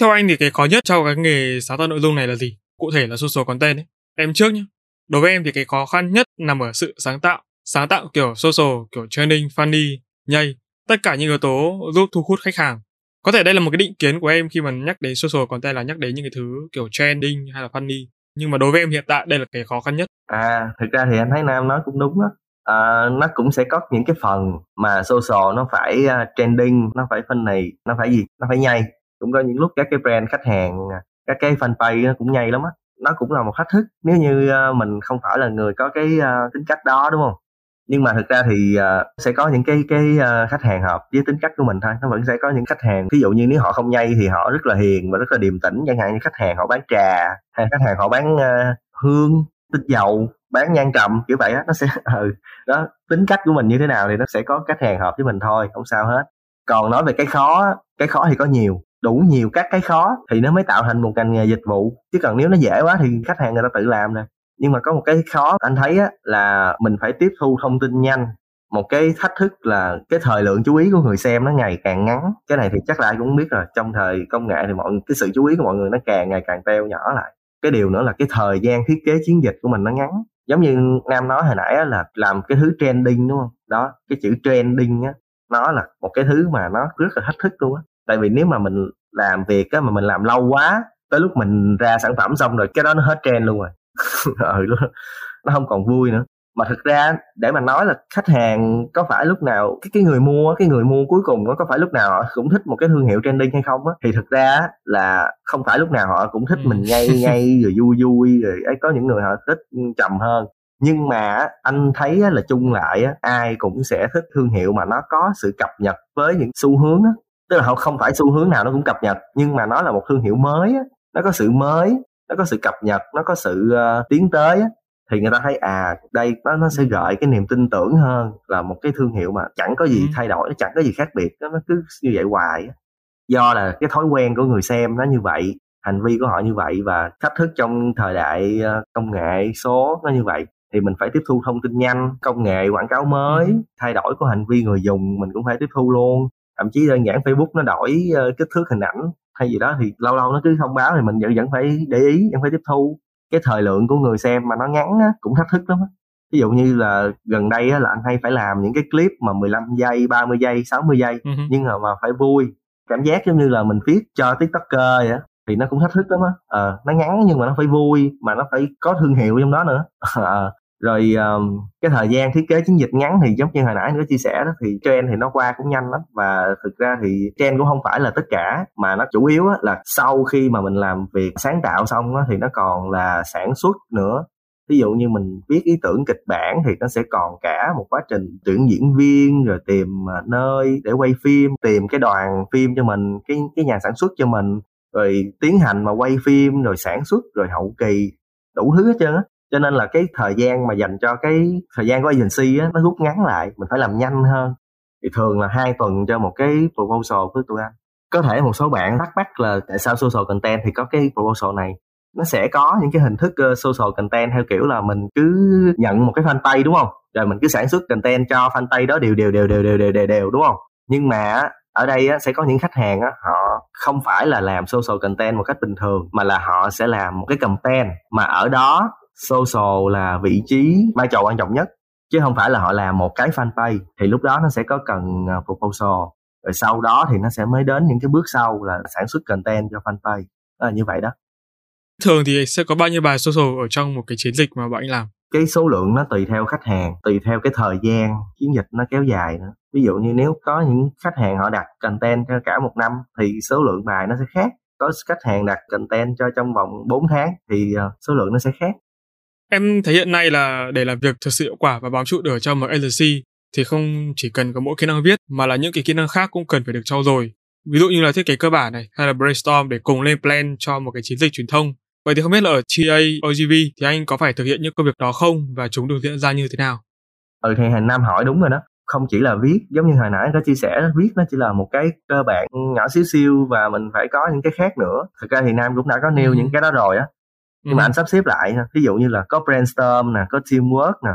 Theo anh thì cái khó nhất trong cái nghề sáng tạo nội dung này là gì? Cụ thể là social content ấy. Em trước nhé đối với em thì cái khó khăn nhất nằm ở sự sáng tạo sáng tạo kiểu social, kiểu trending, funny, nhây, tất cả những yếu tố giúp thu hút khách hàng. Có thể đây là một cái định kiến của em khi mà nhắc đến social content là nhắc đến những cái thứ kiểu trending hay là funny. Nhưng mà đối với em hiện tại đây là cái khó khăn nhất. À, thực ra thì anh thấy Nam nói cũng đúng á. À, nó cũng sẽ có những cái phần mà social nó phải uh, trending, nó phải funny, nó phải gì, nó phải nhây. Cũng có những lúc các cái brand khách hàng, à, các cái fanpage nó cũng nhây lắm á. Nó cũng là một thách thức nếu như à, mình không phải là người có cái uh, tính cách đó đúng không? Nhưng mà thực ra thì uh, sẽ có những cái cái uh, khách hàng hợp với tính cách của mình thôi. Nó vẫn sẽ có những khách hàng ví dụ như nếu họ không nhây thì họ rất là hiền và rất là điềm tĩnh. Chẳng hạn như khách hàng họ bán trà hay khách hàng họ bán uh, hương tinh dầu bán nhan trầm kiểu vậy á. Nó sẽ (laughs) ừ đó tính cách của mình như thế nào thì nó sẽ có khách hàng hợp với mình thôi không sao hết. Còn nói về cái khó cái khó thì có nhiều đủ nhiều các cái khó thì nó mới tạo thành một ngành nghề dịch vụ. Chứ còn nếu nó dễ quá thì khách hàng người ta tự làm nè nhưng mà có một cái khó anh thấy á, là mình phải tiếp thu thông tin nhanh. Một cái thách thức là cái thời lượng chú ý của người xem nó ngày càng ngắn. Cái này thì chắc là ai cũng biết rồi, trong thời công nghệ thì mọi, cái sự chú ý của mọi người nó càng ngày càng teo nhỏ lại. Cái điều nữa là cái thời gian thiết kế chiến dịch của mình nó ngắn. Giống như nam nói hồi nãy là làm cái thứ trending, đúng không? Đó, cái chữ trending á, nó là một cái thứ mà nó rất là thách thức luôn á. Tại vì nếu mà mình làm việc á, mà mình làm lâu quá, tới lúc mình ra sản phẩm xong rồi, cái đó nó hết trend luôn rồi. (laughs) ừ, nó không còn vui nữa. Mà thực ra để mà nói là khách hàng có phải lúc nào cái cái người mua cái người mua cuối cùng có phải lúc nào họ cũng thích một cái thương hiệu trending hay không á thì thực ra là không phải lúc nào họ cũng thích mình ngay (laughs) ngay rồi vui vui rồi ấy có những người họ thích trầm hơn. Nhưng mà anh thấy là chung lại ai cũng sẽ thích thương hiệu mà nó có sự cập nhật với những xu hướng tức là họ không phải xu hướng nào nó cũng cập nhật nhưng mà nó là một thương hiệu mới á, nó có sự mới nó có sự cập nhật nó có sự uh, tiến tới á, thì người ta thấy à đây nó nó sẽ gợi cái niềm tin tưởng hơn là một cái thương hiệu mà chẳng có gì ừ. thay đổi nó chẳng có gì khác biệt nó cứ như vậy hoài á. do là cái thói quen của người xem nó như vậy hành vi của họ như vậy và thách thức trong thời đại ờ, công nghệ số nó như vậy thì mình phải tiếp thu thông tin nhanh công nghệ quảng cáo mới ừ. thay đổi của hành vi người dùng mình cũng phải tiếp thu luôn thậm chí đơn giản facebook nó đổi uh, kích thước hình ảnh hay gì đó thì lâu lâu nó cứ thông báo thì mình vẫn vẫn phải để ý vẫn phải tiếp thu cái thời lượng của người xem mà nó ngắn á, cũng thách thức lắm á. Ví dụ như là gần đây á, là anh hay phải làm những cái clip mà 15 giây 30 giây 60 giây uh-huh. nhưng mà, mà phải vui. Cảm giác giống như là mình viết cho tiktoker vậy á thì nó cũng thách thức lắm á. Ờ nó ngắn nhưng mà nó phải vui mà nó phải có thương hiệu trong đó nữa. (laughs) Ờ rồi um, cái thời gian thiết kế chiến dịch ngắn thì giống như hồi nãy nữa chia sẻ đó thì trend thì nó qua cũng nhanh lắm. Và thực ra thì trend cũng không phải là tất cả mà nó chủ yếu là sau khi mà mình làm việc sáng tạo xong á, thì nó còn là sản xuất nữa. Ví dụ như mình viết ý tưởng kịch bản thì nó sẽ còn cả một quá trình tuyển diễn viên rồi tìm ờ, nơi để quay phim tìm cái đoàn phim cho mình cái cái nhà sản xuất cho mình rồi tiến hành mà quay phim rồi sản xuất rồi hậu kỳ đủ thứ hết trơn á cho nên là cái thời gian mà dành cho cái thời gian của agency á nó rút ngắn lại mình phải làm nhanh hơn. Thì thường là hai tuần cho một cái proposal với tụi anh. Có thể một số bạn thắc mắc là tại sao social content thì có cái proposal này? Nó sẽ có những cái hình thức ờ, social content theo kiểu là mình cứ nhận một cái fanpage đúng không? Rồi mình cứ sản xuất content cho fanpage đó đều đều đều đều đều đều đều, đều đúng không? Nhưng mà ở đây á, sẽ có những khách hàng á, họ không phải là làm social content một cách bình thường mà là họ sẽ làm một cái campaign. Mà ở đó social là vị trí vai trò quan trọng nhất chứ không phải là họ làm một cái fanpage thì lúc đó nó sẽ có cần à, proposal. Rồi sau đó thì nó sẽ mới đến những cái bước sau là sản xuất content cho fanpage. Đó là như vậy đó. Thường thì sẽ có bao nhiêu bài social ở trong một cái chiến dịch mà bạn làm? Cái số lượng nó tùy theo khách hàng tùy theo cái thời gian chiến dịch nó kéo dài nữa. Ví dụ như nếu có những khách hàng họ đặt content cho cả một năm thì số lượng bài nó sẽ khác. Có khách hàng đặt content cho trong vòng 4 tháng thì à, số lượng nó sẽ khác Em thấy hiện nay là để làm việc thực sự hiệu quả và bám trụ được trong một agency thì không chỉ cần có mỗi kỹ năng viết mà là những cái kỹ năng khác cũng cần phải được trau dồi. Ví dụ như là thiết kế cơ bản này hay là brainstorm để cùng lên plan cho một cái chiến dịch truyền thông. Vậy thì không biết là ở TA OGV thì anh có phải thực hiện những công việc đó không và chúng được diễn ra như thế nào? Ừ thì Hành Nam hỏi đúng rồi đó. Không chỉ là viết giống như hồi nãy có chia sẻ viết nó chỉ là một cái cơ bản nhỏ xíu xíu và mình phải có những cái khác nữa. Thực ra thì Nam cũng đã có nêu ừ. những cái đó rồi á nhưng mà anh sắp xếp lại ví dụ như là có brainstorm nè có teamwork nè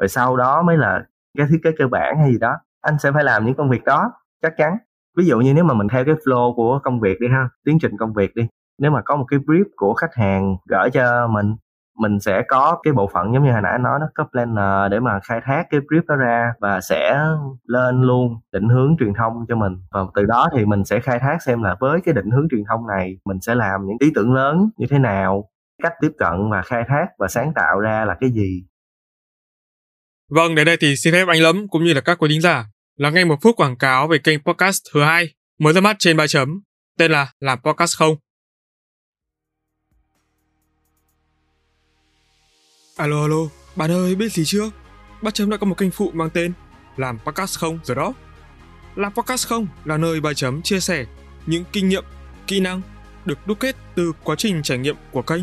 rồi sau đó mới là cái thiết kế cơ bản hay gì đó anh sẽ phải làm những công việc đó chắc chắn. Ví dụ như nếu mà mình theo cái flow của công việc đi ha tiến trình công việc đi nếu mà có một cái brief của khách hàng gửi cho mình mình sẽ có cái bộ phận giống như hồi nãy nói nó có planner để mà khai thác cái brief đó ra và sẽ lên luôn định hướng truyền thông cho mình. Và từ đó thì mình sẽ khai thác xem là với cái định hướng truyền thông này mình sẽ làm những ý tưởng lớn như thế nào cách tiếp cận và khai thác và sáng tạo ra là cái gì Vâng, đến đây thì xin phép anh Lẫm cũng như là các quý thính giả là nghe một phút quảng cáo về kênh podcast thứ hai mới ra mắt trên ba chấm tên là làm podcast không. Alo alo, bạn ơi biết gì chưa? Ba chấm đã có một kênh phụ mang tên làm podcast không rồi đó. Làm podcast không là nơi ba chấm chia sẻ những kinh nghiệm, kỹ năng được đúc kết từ quá trình trải nghiệm của kênh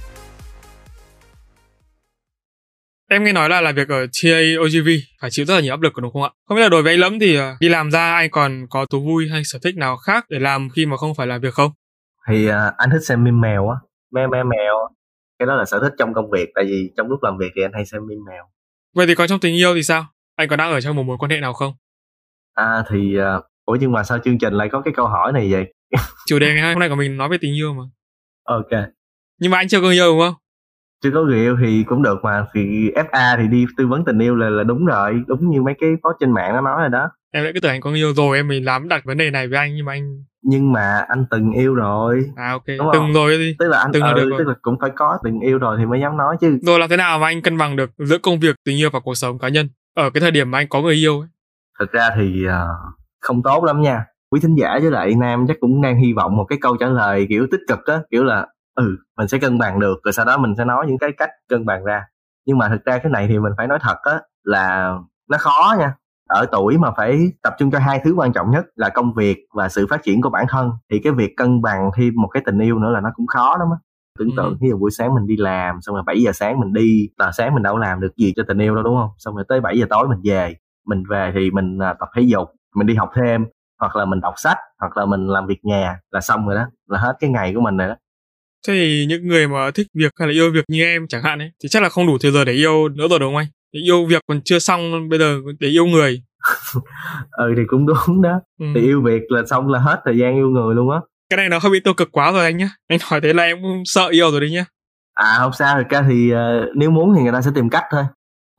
Em nghe nói là làm việc ở TA OGV phải chịu rất là nhiều áp lực đúng không ạ? Không biết là đối với anh Lẫm thì ờ, đi làm ra anh còn có thú vui hay sở thích nào khác để làm khi mà không phải làm việc không? Thì uh, anh thích xem meme mèo á, meme meme mèo. Cái đó là sở thích trong công việc tại vì trong lúc làm việc thì anh hay xem meme mèo. Vậy thì còn trong tình yêu thì sao? Anh còn đang ở trong một mối quan hệ nào không? À thì uh, ủa nhưng mà sao chương trình lại có cái câu hỏi này vậy? Chủ đề ngày hôm nay của mình nói về tình yêu mà. Ok. Nhưng mà anh chưa có người yêu đúng không? Chưa có người yêu thì cũng được mà. Thì FA thì đi tư vấn tình yêu là là đúng rồi. Đúng như mấy cái post trên mạng nó nói rồi đó. Em lại cứ tưởng anh có người yêu rồi em mình làm đặt vấn đề này với anh nhưng mà anh nhưng mà anh từng yêu rồi. À ok. Đúng từng không? rồi đi. Tức là anh từng ừ, được tức là cũng phải có từng yêu rồi thì mới dám nói chứ. Rồi làm thế nào mà anh cân bằng được giữa công việc tình yêu và cuộc sống cá nhân? Ở cái thời điểm mà anh có người yêu ấy. Thực ra thì uh, không tốt lắm nha. Quý thính giả với lại nam chắc cũng đang hy vọng một cái câu trả lời kiểu tích cực á kiểu là ừ mình sẽ cân bằng được rồi sau đó mình sẽ nói những cái cách cân bằng ra. Nhưng mà thực ra cái này thì mình phải nói thật á là nó khó nha. Ở tuổi mà phải tập trung cho hai thứ quan trọng nhất là công việc và sự phát triển của bản thân thì cái việc cân bằng thêm một cái tình yêu nữa là nó cũng khó lắm á. Tưởng ừ. tượng ví dụ buổi sáng mình đi làm xong rồi 7 giờ sáng mình đi là sáng mình đâu làm được gì cho tình yêu đâu đúng không? Xong rồi tới 7 giờ tối mình về mình về thì mình à, tập thể dục mình đi học thêm hoặc là mình đọc sách hoặc là mình làm việc nhà là xong rồi đó là hết cái ngày của mình rồi đó thế thì những người mà thích việc hay là yêu việc như em chẳng hạn ấy thì chắc là không đủ thời giờ để yêu nữa rồi đúng không anh? Để yêu việc còn chưa xong bây giờ để yêu người. (laughs) Ừ thì cũng đúng đó. Ừ. thì yêu việc là xong là hết thời gian yêu người luôn á. Cái này nó hơi bị tiêu cực quá rồi anh nhá. Anh hỏi thế là em cũng sợ yêu rồi đấy nhá. À không sao thực ra thì uh, nếu muốn thì người ta sẽ tìm cách thôi.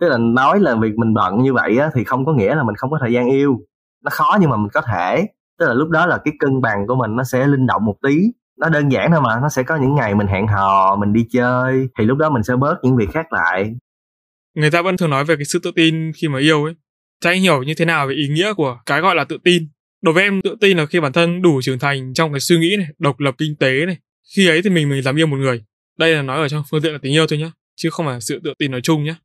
Tức là nói là việc mình bận như vậy á thì không có nghĩa là mình không có thời gian yêu. Nó khó nhưng mà mình có thể. Tức là lúc đó là cái cân bằng của mình nó sẽ linh động một tí nó đơn giản thôi mà nó sẽ có những ngày mình hẹn hò mình đi chơi thì lúc đó mình sẽ bớt những việc khác lại. Người ta vẫn thường nói về cái sự tự tin khi mà yêu ấy. Cho anh hiểu như thế nào về ý nghĩa của cái gọi là tự tin. Đối với em tự tin là khi bản thân đủ trưởng thành trong cái suy nghĩ này độc lập kinh tế này. Khi ấy thì mình mình dám yêu một người. Đây là nói ở trong phương diện là tình yêu thôi nhá chứ không phải sự tự tin nói chung nhá.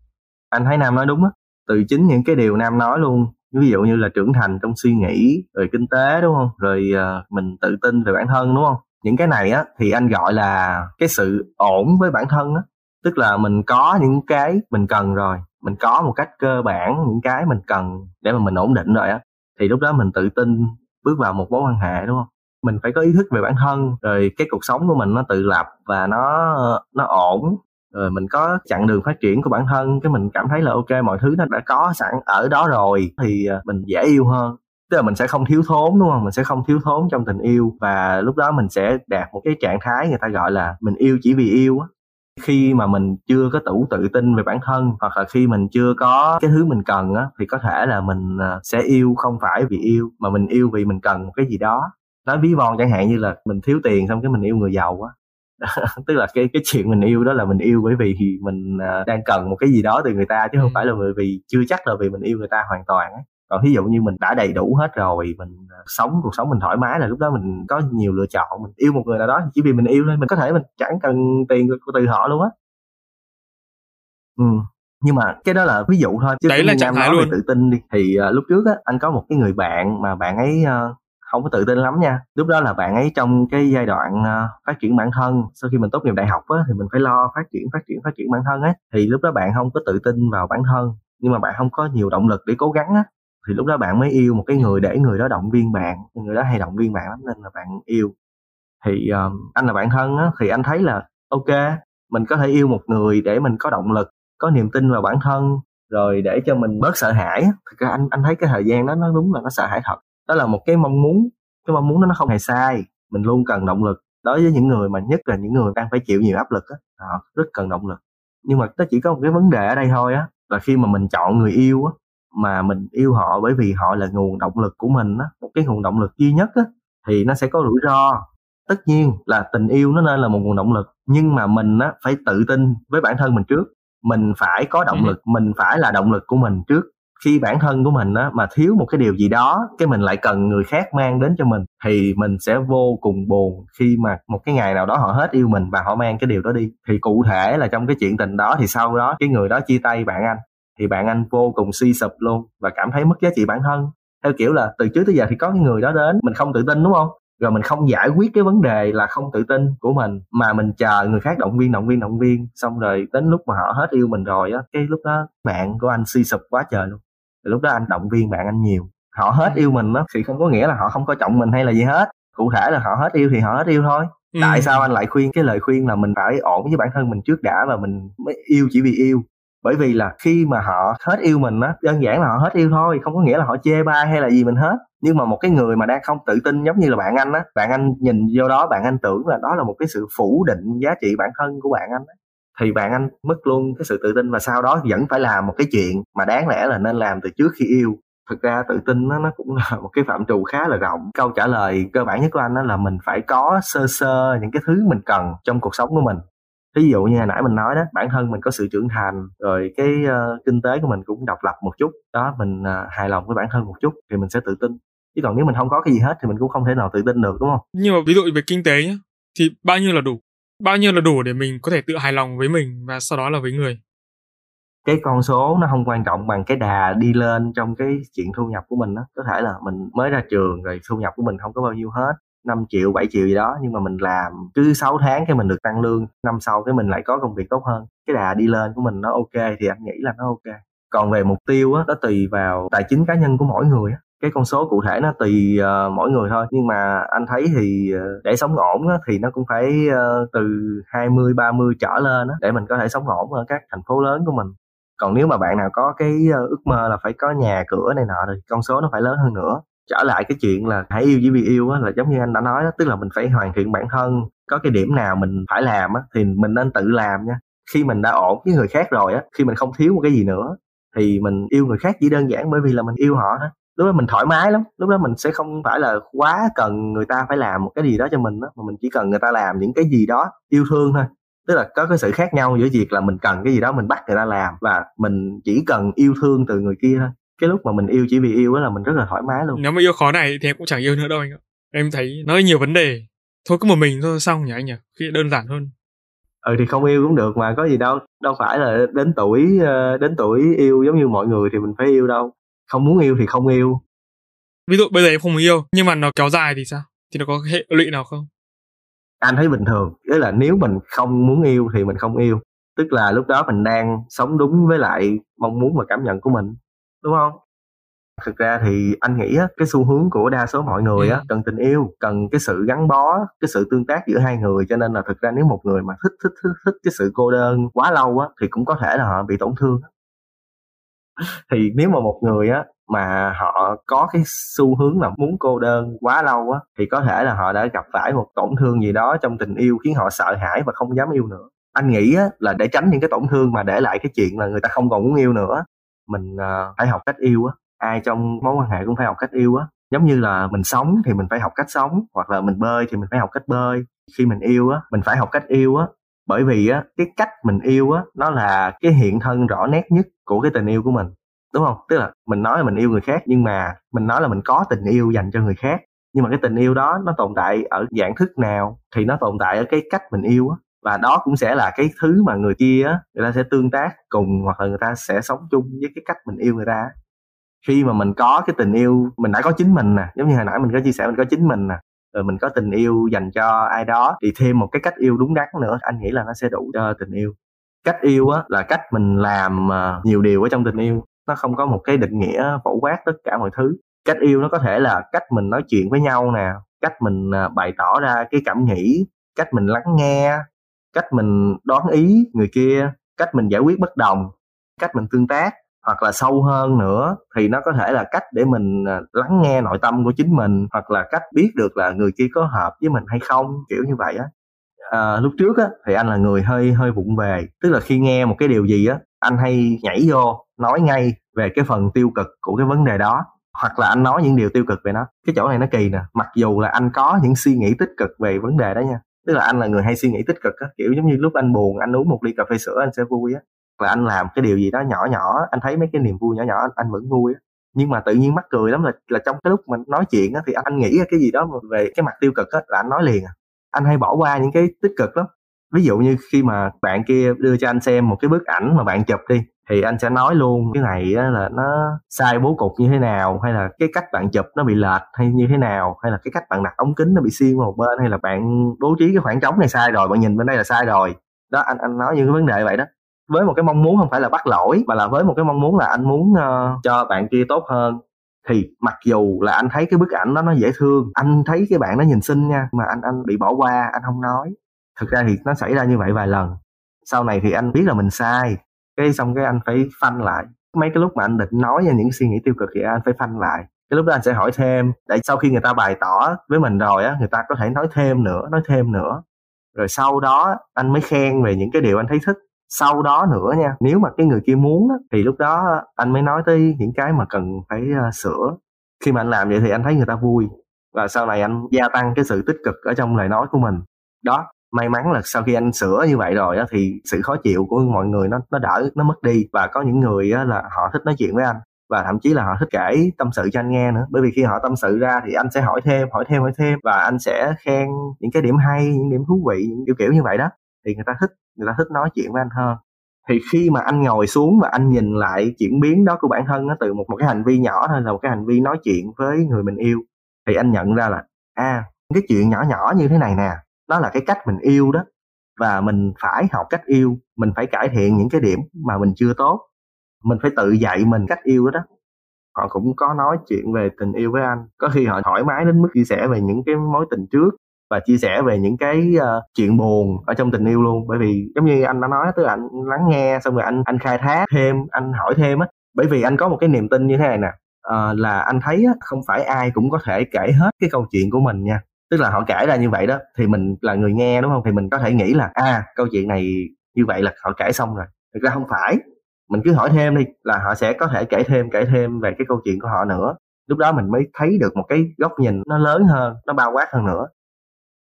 Anh thấy nam nói đúng á. Từ chính những cái điều nam nói luôn. Ví dụ như là trưởng thành trong suy nghĩ rồi kinh tế đúng không? Rồi uh, mình tự tin về bản thân đúng không những cái này á, thì anh gọi là cái sự ổn với bản thân á. Tức là mình có những cái mình cần rồi, mình có một cách cơ bản những cái mình cần để mà mình ổn định rồi á, thì lúc đó mình tự tin bước vào một mối quan hệ, đúng không? Mình phải có ý thức về bản thân, rồi cái cuộc sống của mình nó tự lập và nó nó ổn. Rồi mình có chặng đường phát triển của bản thân, cái mình cảm thấy là ok, mọi thứ nó đã có sẵn ở đó rồi, thì à, mình dễ yêu hơn tức là mình sẽ không thiếu thốn đúng không? Mình sẽ không thiếu thốn trong tình yêu. Và lúc đó mình sẽ đạt một cái trạng thái người ta gọi là mình yêu chỉ vì yêu á. Khi mà mình chưa có đủ tự tin về bản thân hoặc là khi mình chưa có cái thứ mình cần á thì có thể là mình à, sẽ yêu không phải vì yêu mà mình yêu vì mình cần một cái gì đó. Nói ví von chẳng hạn như là mình thiếu tiền xong cái mình yêu người giàu á. (laughs) Tức là cái cái chuyện mình yêu đó là mình yêu bởi vì mình à, đang cần một cái gì đó từ người ta chứ không ừ. phải là bởi vì chưa chắc là vì mình yêu người ta hoàn toàn ấy còn ví dụ như mình đã đầy đủ hết rồi mình à, sống cuộc sống mình thoải mái là lúc đó mình có nhiều lựa chọn mình yêu một người nào đó chỉ vì mình yêu thôi mình có thể mình chẳng cần tiền của từ họ luôn á. Ừ nhưng mà cái đó là ví dụ thôi chứ đấy là trạng thái luôn. tự tin đi thì uh, lúc trước á anh có một cái người bạn mà bạn ấy uh, không có tự tin lắm nha. Lúc đó là bạn ấy trong cái giai đoạn uh, phát triển bản thân sau khi mình tốt nghiệp đại học á thì mình phải lo phát triển phát triển phát triển bản thân ấy. Thì lúc đó bạn không có tự tin vào bản thân nhưng mà bạn không có nhiều động lực để cố gắng á thì lúc đó bạn mới yêu một cái người để người đó động viên bạn người đó hay động viên bạn lắm nên là bạn yêu. Thì um, anh là bạn thân á thì anh thấy là ok mình có thể yêu một người để mình có động lực có niềm tin vào bản thân rồi để cho mình bớt sợ hãi thực ra anh anh thấy cái thời gian đó nó đúng là nó sợ hãi thật. Đó là một cái mong muốn cái mong muốn đó nó không hề sai mình luôn cần động lực. Đối với những người mà nhất là những người đang phải chịu nhiều áp lực á họ rất cần động lực. Nhưng mà nó chỉ có một cái vấn đề ở đây thôi á là khi mà mình chọn người yêu á mà mình yêu họ bởi vì họ là nguồn động lực của mình á một cái nguồn động lực duy nhất á thì nó sẽ có rủi ro. Tất nhiên là tình yêu nó nên là một nguồn động lực nhưng mà mình á phải tự tin với bản thân mình trước. Mình phải có động ừ. lực mình phải là động lực của mình trước. Khi bản thân của mình á mà thiếu một cái điều gì đó cái mình lại cần người khác mang đến cho mình thì mình sẽ vô cùng buồn khi mà một cái ngày nào đó họ hết yêu mình và họ mang cái điều đó đi. Thì cụ thể là trong cái chuyện tình đó thì sau đó cái người đó chia tay bạn anh thì bạn anh vô cùng suy sụp luôn và cảm thấy mất giá trị bản thân. Theo kiểu là từ trước tới giờ thì có cái người đó đến mình không tự tin đúng không? Rồi mình không giải quyết cái vấn đề là không tự tin của mình mà mình chờ người khác động viên động viên động viên xong rồi đến lúc mà họ hết yêu mình rồi á cái lúc đó bạn của anh suy sụp quá trời luôn. Thì lúc đó anh động viên bạn anh nhiều. Họ hết yêu mình á thì không có nghĩa là họ không có trọng mình hay là gì hết. Cụ thể là họ hết yêu thì họ hết yêu thôi. Ừ. tại sao anh lại khuyên cái lời khuyên là mình phải ổn với bản thân mình trước đã và mình mới yêu chỉ vì yêu bởi vì là khi mà họ hết yêu mình á, đơn giản là họ hết yêu thôi, không có nghĩa là họ chê bai hay là gì mình hết. Nhưng mà một cái người mà đang không tự tin giống như là bạn anh á, bạn anh nhìn vô đó, bạn anh tưởng là đó là một cái sự phủ định giá trị bản thân của bạn anh á, thì bạn anh mất luôn cái sự tự tin và sau đó vẫn phải làm một cái chuyện mà đáng lẽ là nên làm từ trước khi yêu. Thực ra tự tin nó nó cũng là (laughs) một cái phạm trù khá là rộng. Câu trả lời cơ bản nhất của anh đó là mình phải có sơ sơ những cái thứ mình cần trong cuộc sống của mình ví dụ như hồi nãy mình nói đó bản thân mình có sự trưởng thành rồi cái uh, kinh tế của mình cũng độc lập một chút đó mình uh, hài lòng với bản thân một chút thì mình sẽ tự tin. Chứ còn nếu mình không có cái gì hết thì mình cũng không thể nào tự tin được đúng không? Nhưng mà ví dụ về kinh tế nhé thì bao nhiêu là đủ? Bao nhiêu là đủ để mình có thể tự hài lòng với mình và sau đó là với người? Cái con số nó không quan trọng bằng cái đà đi lên trong cái chuyện thu nhập của mình đó có thể là mình mới ra trường rồi thu nhập của mình không có bao nhiêu hết 5 triệu 7 triệu gì đó nhưng mà mình làm cứ 6 tháng cái mình được tăng lương năm sau cái mình lại có công việc tốt hơn. Cái đà đi lên của mình nó ok thì anh nghĩ là nó ok. Còn về mục tiêu á nó tùy vào tài chính cá nhân của mỗi người á. Cái con số cụ thể nó tùy uh, mỗi người thôi. Nhưng mà anh thấy thì uh, để sống ổn á, thì nó cũng phải uh, từ 20 30 trở lên á, để mình có thể sống ổn ở các thành phố lớn của mình. Còn nếu mà bạn nào có cái ước mơ là phải có nhà cửa này nọ thì con số nó phải lớn hơn nữa trở lại cái chuyện là hãy yêu chỉ vì yêu á là giống như anh đã nói đó tức là mình phải hoàn thiện bản thân có cái điểm nào mình phải làm á thì mình nên tự làm nha. Khi mình đã ổn với người khác rồi á khi mình không thiếu một cái gì nữa thì mình yêu người khác chỉ đơn giản bởi vì là mình yêu họ thôi. Lúc đó mình thoải mái lắm lúc đó mình sẽ không phải là quá cần người ta phải làm một cái gì đó cho mình đó, mà mình chỉ cần người ta làm những cái gì đó yêu thương thôi. Tức là có cái sự khác nhau giữa việc là mình cần cái gì đó mình bắt người ta làm và mình chỉ cần yêu thương từ người kia thôi cái lúc mà mình yêu chỉ vì yêu đó là mình rất là thoải mái luôn. Nếu mà yêu khó này thì em cũng chẳng yêu nữa đâu anh ạ. Em thấy nó nhiều vấn đề. Thôi cứ một mình thôi xong nhỉ anh nhỉ? Khi đơn giản hơn. Ừ thì không yêu cũng được mà có gì đâu. Đâu phải là đến tuổi ờ, đến tuổi yêu giống như mọi người thì mình phải yêu đâu. Không muốn yêu thì không yêu. Ví dụ bây giờ em không muốn yêu nhưng mà nó kéo dài thì sao? Thì nó có hệ lụy nào không? Anh thấy bình thường. Tức là nếu mình không muốn yêu thì mình không yêu. Tức là lúc đó mình đang sống đúng với lại mong muốn và cảm nhận của mình đúng không? Thực ra thì anh nghĩ á cái xu hướng của đa số mọi người á ừ. cần tình yêu cần cái sự gắn bó cái sự tương tác giữa hai người. Cho nên là thực ra nếu một người mà thích thích thích thích cái sự cô đơn quá lâu á thì cũng có thể là họ bị tổn thương. (laughs) Thì nếu mà một người á mà họ có cái xu hướng là muốn cô đơn quá lâu á thì có thể là họ đã gặp phải một tổn thương gì đó trong tình yêu khiến họ sợ hãi và không dám yêu nữa. Anh nghĩ á, là để tránh những cái tổn thương mà để lại cái chuyện là người ta không còn muốn yêu nữa mình uh, phải học cách yêu á. Ai trong mối quan hệ cũng phải học cách yêu á. Giống như là mình sống thì mình phải học cách sống hoặc là mình bơi thì mình phải học cách bơi. Khi mình yêu á mình phải học cách yêu á. Bởi vì á cái cách mình yêu á nó là cái hiện thân rõ nét nhất của cái tình yêu của mình đúng không? Tức là mình nói là mình yêu người khác nhưng mà mình nói là mình có tình yêu dành cho người khác. Nhưng mà cái tình yêu đó nó tồn tại ở dạng thức nào thì nó tồn tại ở cái cách mình yêu á và đó cũng sẽ là cái thứ mà người kia á, người ta sẽ tương tác cùng hoặc là người ta sẽ sống chung với cái cách mình yêu người ta. Khi mà mình có cái tình yêu, mình đã có chính mình nè, giống như hồi nãy mình có chia sẻ mình có chính mình nè, rồi mình có tình yêu dành cho ai đó, thì thêm một cái cách yêu đúng đắn nữa, anh nghĩ là nó sẽ đủ cho tình yêu. Cách yêu á, là cách mình làm à, nhiều điều ở trong tình yêu. Nó không có một cái định nghĩa phổ quát tất cả mọi thứ. Cách yêu nó có thể là cách mình nói chuyện với nhau nè, cách mình à, bày tỏ ra cái cảm nghĩ, cách mình lắng nghe cách mình đoán ý người kia cách mình giải quyết bất đồng cách mình tương tác hoặc là sâu hơn nữa thì nó có thể là cách để mình à, lắng nghe nội tâm của chính mình hoặc là cách biết được là người kia có hợp với mình hay không kiểu như vậy á. À, lúc trước á thì anh là người hơi hơi vụng về tức là khi nghe một cái điều gì á anh hay nhảy vô nói ngay về cái phần tiêu cực của cái vấn đề đó hoặc là anh nói những điều tiêu cực về nó. Cái chỗ này nó kỳ nè mặc dù là anh có những suy nghĩ tích cực về vấn đề đó nha tức là anh là người hay suy nghĩ tích cực á kiểu giống như lúc anh buồn anh uống một ly cà phê sữa anh sẽ vui á. Và anh làm cái điều gì đó nhỏ nhỏ anh thấy mấy cái niềm vui nhỏ nhỏ anh, anh vẫn vui á. Nhưng mà tự nhiên mắc cười lắm là là trong cái lúc mình nói chuyện á thì anh nghĩ cái gì đó về cái mặt tiêu cực á là anh nói liền à. Anh hay bỏ qua những cái tích cực lắm ví dụ như khi mà bạn kia đưa cho anh xem một cái bức ảnh mà bạn chụp đi thì anh sẽ nói luôn cái này á là nó sai bố cục như thế nào hay là cái cách bạn chụp nó bị lệch hay như thế nào hay là cái cách bạn đặt ống kính nó bị xiên qua một bên hay là bạn bố trí cái khoảng trống này sai rồi bạn nhìn bên đây là sai rồi. Đó anh anh nói những cái vấn đề vậy đó. Với một cái mong muốn không phải là bắt lỗi mà là với một cái mong muốn là anh muốn uh, cho bạn kia tốt hơn. Thì mặc dù là anh thấy cái bức ảnh đó nó dễ thương anh thấy cái bạn nó nhìn xinh nha mà anh anh bị bỏ qua anh không nói thực ra thì nó xảy ra như vậy vài lần. Sau này thì anh biết là mình sai. Cái xong cái anh phải phanh lại. Mấy cái lúc mà anh định nói ra những suy nghĩ tiêu cực thì anh phải phanh lại. Cái lúc đó anh sẽ hỏi thêm. Để sau khi người ta bày tỏ với mình rồi á, người ta có thể nói thêm nữa, nói thêm nữa. Rồi sau đó anh mới khen về những cái điều anh thấy thích. Sau đó nữa nha, nếu mà cái người kia muốn thì lúc đó anh mới nói tới những cái mà cần phải ờ, sửa. Khi mà anh làm vậy thì anh thấy người ta vui. Và sau này anh gia tăng cái sự tích cực ở trong lời nói của mình. Đó may mắn là sau khi anh sửa như vậy rồi á, thì sự khó chịu của mọi người nó nó đỡ, nó mất đi. Và có những người á, là họ thích nói chuyện với anh, và thậm chí là họ thích kể tâm sự cho anh nghe nữa. Bởi vì khi họ tâm sự ra thì anh sẽ hỏi thêm hỏi thêm hỏi thêm, và anh sẽ khen những cái điểm hay, những điểm thú vị, những kiểu kiểu như vậy đó. Thì người ta thích, người ta thích nói chuyện với anh hơn. Thì khi mà anh ngồi xuống và anh nhìn lại chuyển biến đó của bản thân nó từ một một cái hành vi nhỏ thôi là một cái hành vi nói chuyện với người mình yêu, thì anh nhận ra là a à cái chuyện nhỏ nhỏ như thế này nè nó là cái cách mình yêu đó. Và mình phải học cách yêu mình phải cải thiện những cái điểm mà mình chưa tốt. Mình phải tự dạy mình cách yêu đó, đó. Họ cũng có nói chuyện về tình yêu với anh. Có khi họ thoải mái đến mức chia sẻ về những cái mối tình trước và chia sẻ về những cái uh, chuyện buồn ở trong tình yêu luôn. Bởi vì giống như anh đã nói tức là anh lắng nghe xong rồi anh anh khai thác thêm anh hỏi thêm á. Bởi vì anh có một cái niềm tin như thế này nè uh, là anh thấy á, không phải ai cũng có thể kể hết cái câu chuyện của mình nha tức là họ kể ra như vậy đó thì mình là người nghe đúng không? Thì mình có thể nghĩ là à câu chuyện này như vậy là họ kể xong rồi. Thực ra không phải. Mình cứ hỏi thêm đi là họ sẽ có thể kể thêm kể thêm về cái câu chuyện của họ nữa. Lúc đó mình mới thấy được một cái góc nhìn nó lớn hơn nó bao quát hơn nữa.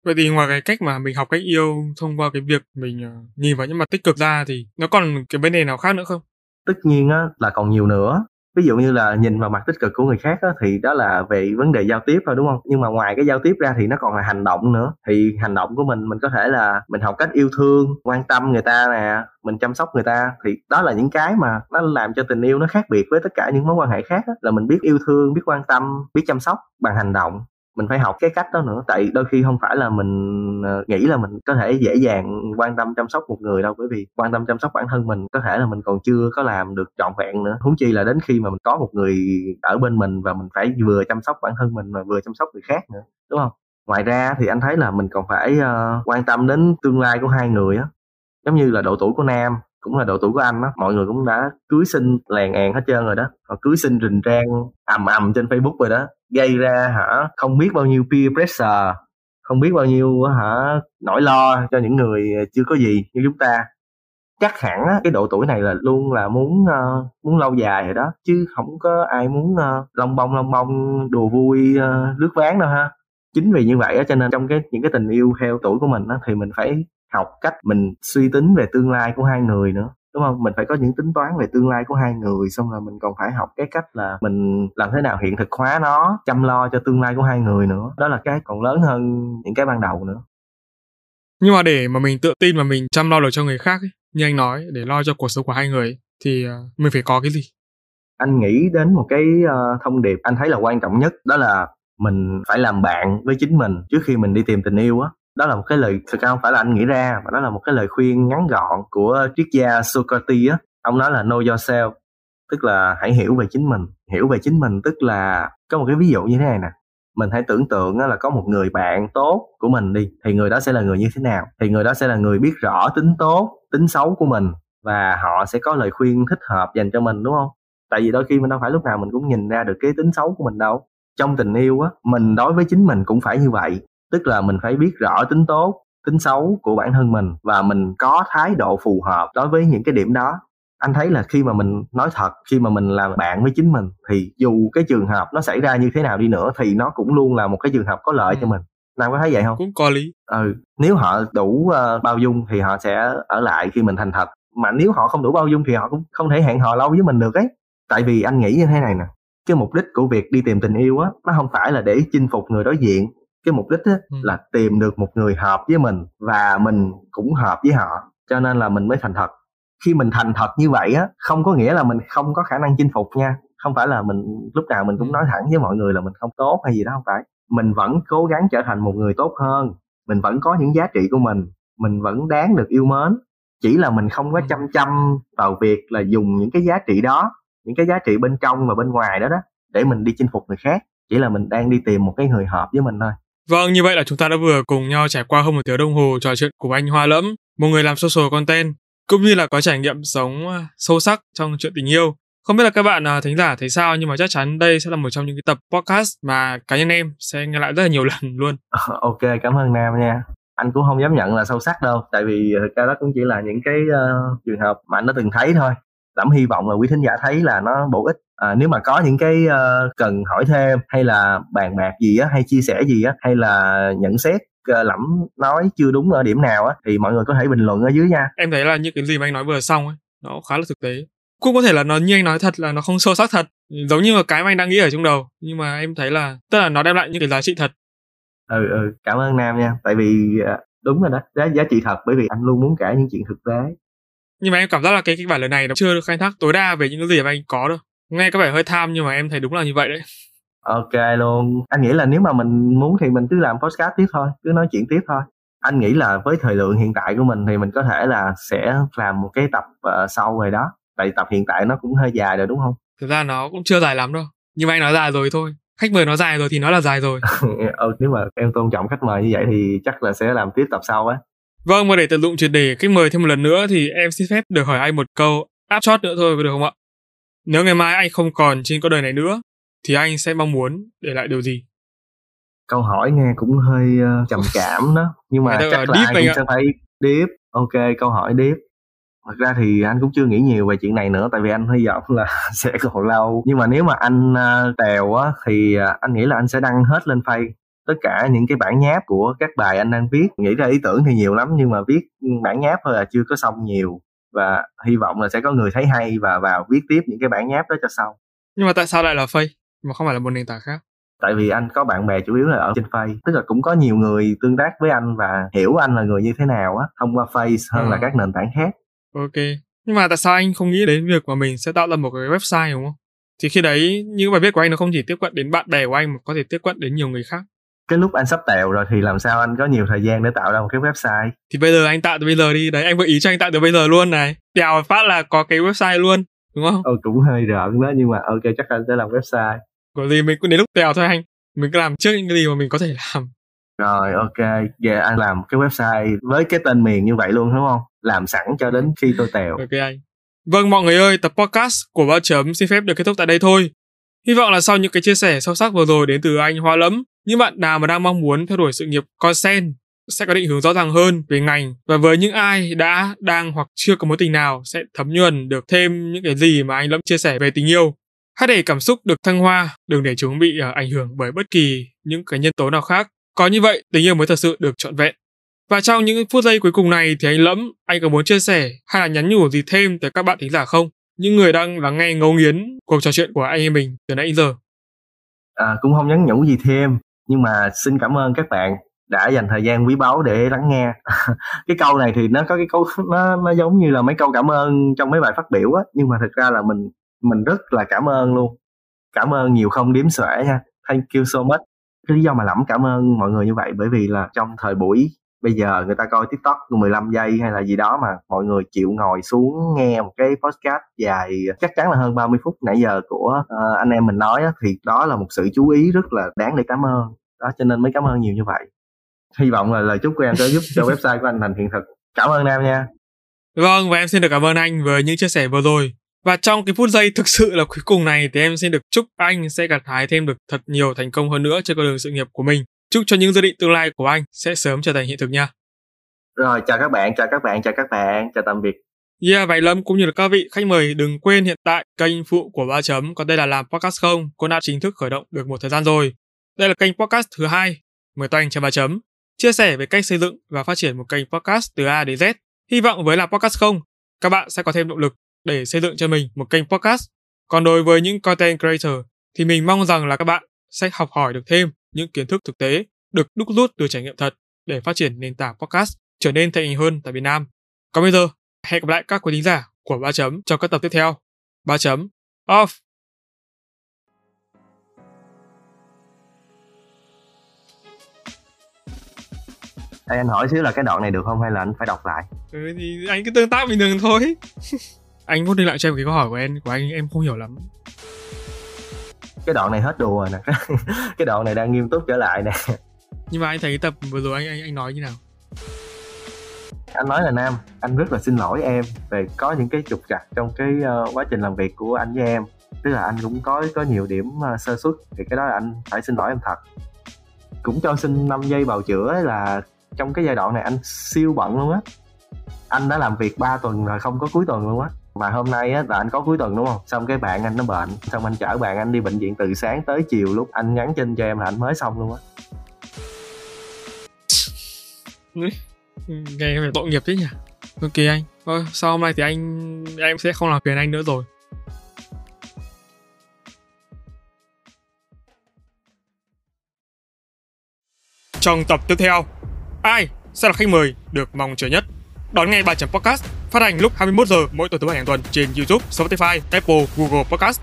Vậy thì ngoài cái cách mà mình học cách yêu thông qua cái việc mình uh, nhìn vào những mặt tích cực ra thì nó còn cái vấn đề nào khác nữa không? Tất nhiên á là còn nhiều nữa ví dụ như là nhìn vào mặt tích cực của người khác đó, thì đó là về vấn đề giao tiếp thôi đúng không? Nhưng mà ngoài cái giao tiếp ra thì nó còn là hành động nữa. Thì hành động của mình mình có thể là mình học cách yêu thương quan tâm người ta nè mình chăm sóc người ta. Thì đó là những cái mà nó làm cho tình yêu nó khác biệt với tất cả những mối quan hệ khác đó, là mình biết yêu thương biết quan tâm biết chăm sóc bằng hành động mình phải học cái cách đó nữa tại đôi khi không phải là mình ờ, nghĩ là mình có thể dễ dàng quan tâm chăm sóc một người đâu bởi vì quan tâm chăm sóc bản thân mình có thể là mình còn chưa có làm được trọn vẹn nữa. Huống chi là đến khi mà mình có một người ở bên mình và mình phải vừa chăm sóc bản thân mình mà vừa chăm sóc người khác nữa đúng không? Ngoài ra thì anh thấy là mình còn phải uh, quan tâm đến tương lai của hai người á. Giống như là độ tuổi của nam cũng là độ tuổi của anh đó mọi người cũng đã cưới sinh lèn àn hết trơn rồi đó họ cưới sinh rình rang ầm ầm trên facebook rồi đó gây ra hả không biết bao nhiêu peer pressure không biết bao nhiêu hả nỗi lo cho những người ờ, chưa có gì như chúng ta. Chắc hẳn cái độ tuổi này là luôn là muốn uh, muốn lâu dài rồi đó chứ không có ai muốn ờ, uh, lông bông lông bông đùa vui uh, lướt ván đâu ha. Chính vì như vậy á cho nên trong cái những cái tình yêu theo tuổi của mình á thì mình phải học cách mình suy tính về tương lai của hai người nữa đúng không? Mình phải có những tính toán về tương lai của hai người xong rồi mình còn phải học cái cách là mình làm thế nào hiện thực hóa nó chăm lo cho tương lai của hai người nữa. Đó là cái còn lớn hơn những cái ban đầu nữa. Nhưng mà để mà mình tự tin mà mình chăm lo được cho người khác ấy, như anh nói để lo cho cuộc sống của hai người ấy, thì ờ, mình phải có cái gì? Anh nghĩ đến một cái uh, thông điệp anh thấy là quan trọng nhất đó là mình phải làm bạn với chính mình trước khi mình đi tìm tình yêu á đó là một cái lời, thực ra không phải là anh nghĩ ra, mà đó là một cái lời khuyên ngắn gọn của triết gia Socrates á. Ông nói là know yourself, tức là hãy hiểu về chính mình. Hiểu về chính mình tức là, có một cái ví dụ như thế này nè. Mình hãy tưởng tượng là có một người bạn tốt của mình đi, thì người đó sẽ là người như thế nào? Thì người đó sẽ là người biết rõ tính tốt, tính xấu của mình, và họ sẽ có lời khuyên thích hợp dành cho mình, đúng không? Tại vì đôi khi mình đâu phải lúc nào mình cũng nhìn ra được cái tính xấu của mình đâu. Trong tình yêu á, mình đối với chính mình cũng phải như vậy tức là mình phải biết rõ tính tốt tính xấu của bản thân mình và mình có thái độ phù hợp đối với những cái điểm đó. Anh thấy là khi mà mình nói thật khi mà mình làm bạn với chính mình thì dù cái trường hợp nó xảy ra như thế nào đi nữa thì nó cũng luôn là một cái trường hợp có lợi ừ. cho mình. Nam có thấy vậy không? Cũng có lý. Ừ nếu họ đủ uh, bao dung thì họ sẽ ở lại khi mình thành thật. Mà nếu họ không đủ bao dung thì họ cũng không thể hẹn hò lâu với mình được ấy. Tại vì anh nghĩ như thế này nè cái mục đích của việc đi tìm tình yêu á nó không phải là để chinh phục người đối diện cái mục đích á, ừ. là tìm được một người hợp với mình và mình cũng hợp với họ cho nên là mình mới thành thật. Khi mình thành thật như vậy á không có nghĩa là mình không có khả năng chinh phục nha. Không phải là mình lúc nào mình cũng ừ. nói thẳng với mọi người là mình không tốt hay gì đó không phải. Mình vẫn cố gắng trở thành một người tốt hơn. Mình vẫn có những giá trị của mình. Mình vẫn đáng được yêu mến. Chỉ là mình không có ừ. chăm chăm vào việc là dùng những cái giá trị đó những cái giá trị bên trong và bên ngoài đó đó để mình đi chinh phục người khác. Chỉ là mình đang đi tìm một cái người hợp với mình thôi Vâng, như vậy là chúng ta đã vừa cùng nhau trải qua hơn một tiếng đồng hồ trò chuyện cùng anh Hoa Lẫm, một người làm social content, cũng như là có trải nghiệm sống à, sâu sắc trong chuyện tình yêu. Không biết là các bạn à, thính giả thấy sao nhưng mà chắc chắn đây sẽ là một trong những cái tập podcast mà cá nhân em sẽ nghe lại rất là nhiều (laughs) lần luôn. Ờ, ok, cảm ơn Nam nha. Anh cũng không dám nhận là sâu sắc đâu, tại vì thực ra đó cũng chỉ là những cái uh, trường hợp mà anh đã từng thấy thôi. Lắm hy vọng là quý thính giả thấy là nó bổ ích. À, nếu mà có những cái uh, cần hỏi thêm hay là bàn bạc gì á hay chia sẻ gì á hay là nhận xét uh, lẫm nói chưa đúng ở điểm nào á thì mọi người có thể bình luận ở dưới nha. Em thấy là những cái gì mà anh nói vừa xong ấy nó khá là thực tế. Cũng có thể là nó như anh nói thật là nó không sâu sắc thật giống như là cái mà anh đang nghĩ ở trong đầu. Nhưng mà em thấy là tức là nó đem lại những cái giá trị thật. Ừ ừ cảm ơn nam nha. Tại vì à, đúng rồi đó giá giá trị thật bởi vì anh luôn muốn kể những chuyện thực tế nhưng mà em cảm giác là cái kịch bản lần này nó chưa được khai thác tối đa về những cái gì mà anh có đâu. Nghe có vẻ hơi tham nhưng mà em thấy đúng là như vậy đấy. Ok luôn. Anh nghĩ là nếu mà mình muốn thì mình cứ làm podcast tiếp thôi cứ nói chuyện tiếp thôi. Anh nghĩ là với thời lượng hiện tại của mình thì mình có thể là sẽ làm một cái tập uh, sau rồi đó. Tại tập hiện tại nó cũng hơi dài rồi đúng không? Thực ra nó cũng chưa dài lắm đâu. Nhưng mà anh nói dài rồi thôi. Khách mời nó dài rồi thì nó là dài rồi. (laughs) Ừ, nếu mà em tôn trọng khách mời như vậy thì chắc là sẽ làm tiếp tập sau á vâng mà để tận dụng triệt đề khách mời thêm một lần nữa thì em xin phép được hỏi anh một câu áp chót nữa thôi được không ạ? Nếu ngày mai anh không còn trên con đời này nữa thì anh sẽ mong muốn để lại điều gì? Câu hỏi nghe cũng hơi uh, trầm (laughs) cảm đó nhưng mà chắc là cũng sẽ phải deep. Ok câu hỏi deep. Thật ra thì anh cũng chưa nghĩ nhiều về chuyện này nữa tại vì anh hy vọng là (laughs) sẽ còn lâu. Nhưng mà nếu mà anh uh, tèo á thì uh, anh nghĩ là anh sẽ đăng hết lên face tất cả những cái bản nháp của các bài anh đang viết nghĩ ra ý tưởng thì nhiều lắm nhưng mà viết bản nháp thôi là chưa có xong nhiều. Và hy vọng là sẽ có người thấy hay và vào viết tiếp những cái bản nháp đó cho xong nhưng mà tại sao lại là face mà không phải là một nền tảng khác? Tại vì anh có bạn bè chủ yếu là ở trên face tức là cũng có nhiều người tương tác với anh và hiểu anh là người như thế nào á thông qua face hơn à. là các nền tảng khác. Ok. Nhưng mà tại sao anh không nghĩ đến việc mà mình sẽ tạo ra một cái website đúng không? Thì khi đấy những bài viết của anh nó không chỉ tiếp cận đến bạn bè của anh mà có thể tiếp cận đến nhiều người khác cái lúc anh sắp tèo rồi thì làm sao anh có nhiều thời gian để tạo ra một cái website? Thì bây giờ anh tạo từ bây giờ đi. Đấy anh gợi ý cho anh tạo từ bây giờ luôn này. Tèo phát là có cái website luôn đúng không? Ừ cũng hơi rợn đó nhưng mà ok chắc anh sẽ làm website. Có gì mình cứ đến lúc tèo thôi anh. Mình cứ làm trước những cái gì mà mình có thể làm. Rồi ok. Yeah, anh làm cái website với cái tên miền như vậy luôn đúng không? Làm sẵn cho đến khi tôi tèo. Ok anh. Vâng mọi người ơi tập podcast của bao chấm xin phép được kết thúc tại đây thôi. Hy vọng là sau những cái chia sẻ sâu sắc vừa rồi đến từ anh hoa lẫm những bạn nào mà đang mong muốn theo đuổi sự nghiệp content sẽ có định hướng rõ ràng hơn về ngành. Và với những ai đã đang hoặc chưa có mối tình nào sẽ thấm nhuần được thêm những cái gì mà anh lẫm chia sẻ về tình yêu. Hãy để cảm xúc được thăng hoa đừng để chúng bị uh, ảnh hưởng bởi bất kỳ những cái nhân tố nào khác. Có như vậy tình yêu mới thật sự được trọn vẹn. Và trong những phút giây cuối cùng này thì anh lẫm anh có muốn chia sẻ hay là nhắn nhủ gì thêm tới các bạn thính giả không? Những người đang lắng nghe ngấu nghiến cuộc trò chuyện của anh em mình từ nãy giờ. À, cũng không nhắn nhủ gì thêm nhưng mà xin cảm ơn các bạn đã dành thời gian quý báu để lắng nghe. (laughs) Cái câu này thì nó có cái câu nó nó giống như là mấy câu cảm ơn trong mấy bài phát biểu á. Nhưng mà thực ra là mình mình rất là cảm ơn luôn. Cảm ơn nhiều không đếm xuể nha. Thank you so much. Cái lý do mà lẩm cảm ơn mọi người như vậy bởi vì là trong thời buổi bây giờ người ta coi tiktok 15 giây hay là gì đó mà mọi người chịu ngồi xuống nghe một cái podcast dài chắc chắn là hơn 30 phút nãy giờ của uh, anh em mình nói á, thì đó là một sự chú ý rất là đáng để cảm ơn. Đó cho nên mới cảm ơn nhiều như vậy. Hy vọng là lời chúc của em sẽ giúp cho website của anh thành hiện thực. Cảm ơn em nha. Vâng và em xin được cảm ơn anh với những chia sẻ vừa rồi. Và trong cái phút giây thực sự là cuối cùng này thì em xin được chúc anh sẽ gặt hái thêm được thật nhiều thành công hơn nữa trên con đường sự nghiệp của mình. Chúc cho những dự định tương lai của anh sẽ sớm trở thành hiện thực nha. Rồi chào các bạn, chào các bạn, chào các bạn, chào tạm biệt. Yeah, vậy Lâm cũng như là các vị khách mời đừng quên hiện tại kênh phụ của ba chấm còn đây là làm podcast không cũng đã chính thức khởi động được một thời gian rồi. Đây là kênh podcast thứ hai, mời toanh cho ba chấm chia sẻ về cách xây dựng và phát triển một kênh podcast từ A đến Z. Hy vọng với làm podcast không, các bạn sẽ có thêm động lực để xây dựng cho mình một kênh podcast. Còn đối với những content creator thì mình mong rằng là các bạn sẽ học hỏi được thêm những kiến thức thực tế được đúc rút từ trải nghiệm thật để phát triển nền tảng podcast trở nên thành hình hơn tại Việt Nam. Còn bây giờ, hẹn gặp lại các quý thính giả của ba chấm trong các tập tiếp theo. ba chấm off. Ê, anh hỏi xíu là cái đoạn này được không hay là anh phải đọc lại? Ừ thì anh cứ tương tác bình thường thôi. (laughs) anh có đi lại cho em cái câu hỏi của em của anh em không hiểu lắm cái đoạn này hết đùa rồi nè. (laughs) Cái đoạn này đang nghiêm túc trở lại nè. Nhưng mà anh thấy tập vừa rồi anh anh anh nói như nào? Anh nói là nam anh rất là xin lỗi em về có những cái trục trặc trong cái uh, quá trình làm việc của anh với em. Tức là anh cũng có có nhiều điểm uh, sơ xuất thì cái đó là anh phải xin lỗi em thật. Cũng cho xin 5 giây bào chữa là trong cái giai đoạn này anh siêu bận luôn á. Anh đã làm việc 3 tuần rồi không có cuối tuần luôn á mà hôm nay á, là anh có cuối tuần đúng không? Xong cái bạn anh nó bệnh, xong anh chở bạn anh đi bệnh viện từ sáng tới chiều lúc anh nhắn tin cho em là anh mới xong luôn á. Nghe phải tội nghiệp thế nhỉ? Ok anh. Thôi, sau hôm nay thì anh, em sẽ không làm phiền anh nữa rồi. Trong tập tiếp theo, ai sẽ là khách mời được mong chờ nhất? Đón ngay bài chấm podcast phát hành lúc 21 giờ mỗi tuần thứ bảy hàng tuần trên YouTube, Spotify, Apple, Google Podcast.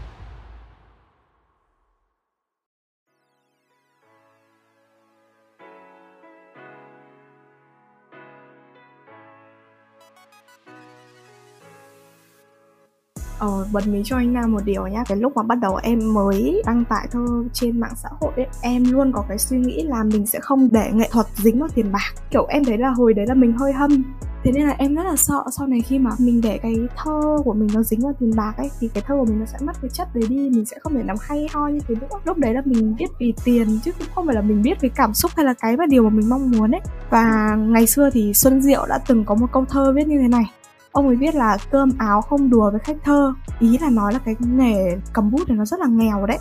Ờ, bật mí cho anh Nam một điều nhá. Cái lúc mà bắt đầu em mới đăng tải thơ trên mạng xã hội ấy Em luôn có cái suy nghĩ là mình sẽ không để nghệ thuật dính vào tiền bạc. Kiểu em thấy là hồi đấy là mình hơi hâm. Thế nên là em rất là sợ sau này khi mà mình để cái thơ của mình nó dính vào tiền bạc ấy thì cái thơ của mình nó sẽ mất cái chất đấy đi. Mình sẽ không thể làm hay ho như thế nữa. Lúc đấy là mình viết vì tiền chứ cũng không phải là mình viết vì cảm xúc hay là cái mà điều mà mình mong muốn ấy. Và ngày xưa thì xuân diệu đã từng có một câu thơ viết như thế này ông ấy viết là cơm áo không đùa với khách thơ, ý là nói là cái nghề cầm bút này nó rất là nghèo đấy.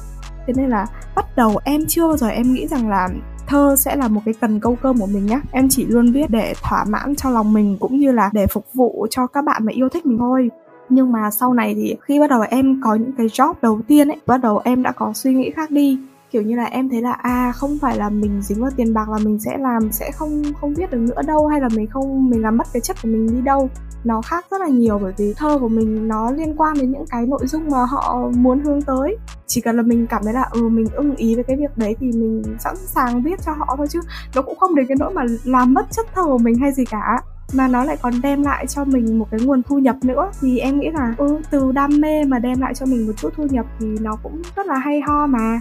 Thế nên là bắt đầu em chưa bao giờ em nghĩ rằng là thơ sẽ là một cái cần câu cơm của mình nhá. Em chỉ luôn viết để thỏa mãn cho lòng mình cũng như là để phục vụ cho các bạn mà yêu thích mình thôi. Nhưng mà sau này thì khi bắt đầu em có những cái job đầu tiên ấy, bắt đầu em đã có suy nghĩ khác đi kiểu như là em thấy là à không phải là mình dính vào tiền bạc là mình sẽ làm, sẽ không không viết được nữa đâu, hay là mình không, mình làm mất cái chất của mình đi đâu. Nó khác rất là nhiều, bởi vì thơ của mình nó liên quan đến những cái nội dung mà họ muốn hướng tới. Chỉ cần là mình cảm thấy là ừ mình ưng ý với cái việc đấy thì mình sẵn sàng viết cho họ thôi chứ nó cũng không đến cái nỗi mà làm mất chất thơ của mình hay gì cả. Mà nó lại còn đem lại cho mình một cái nguồn thu nhập nữa. Thì em nghĩ là ừ từ đam mê mà đem lại cho mình một chút thu nhập thì nó cũng rất là hay ho mà.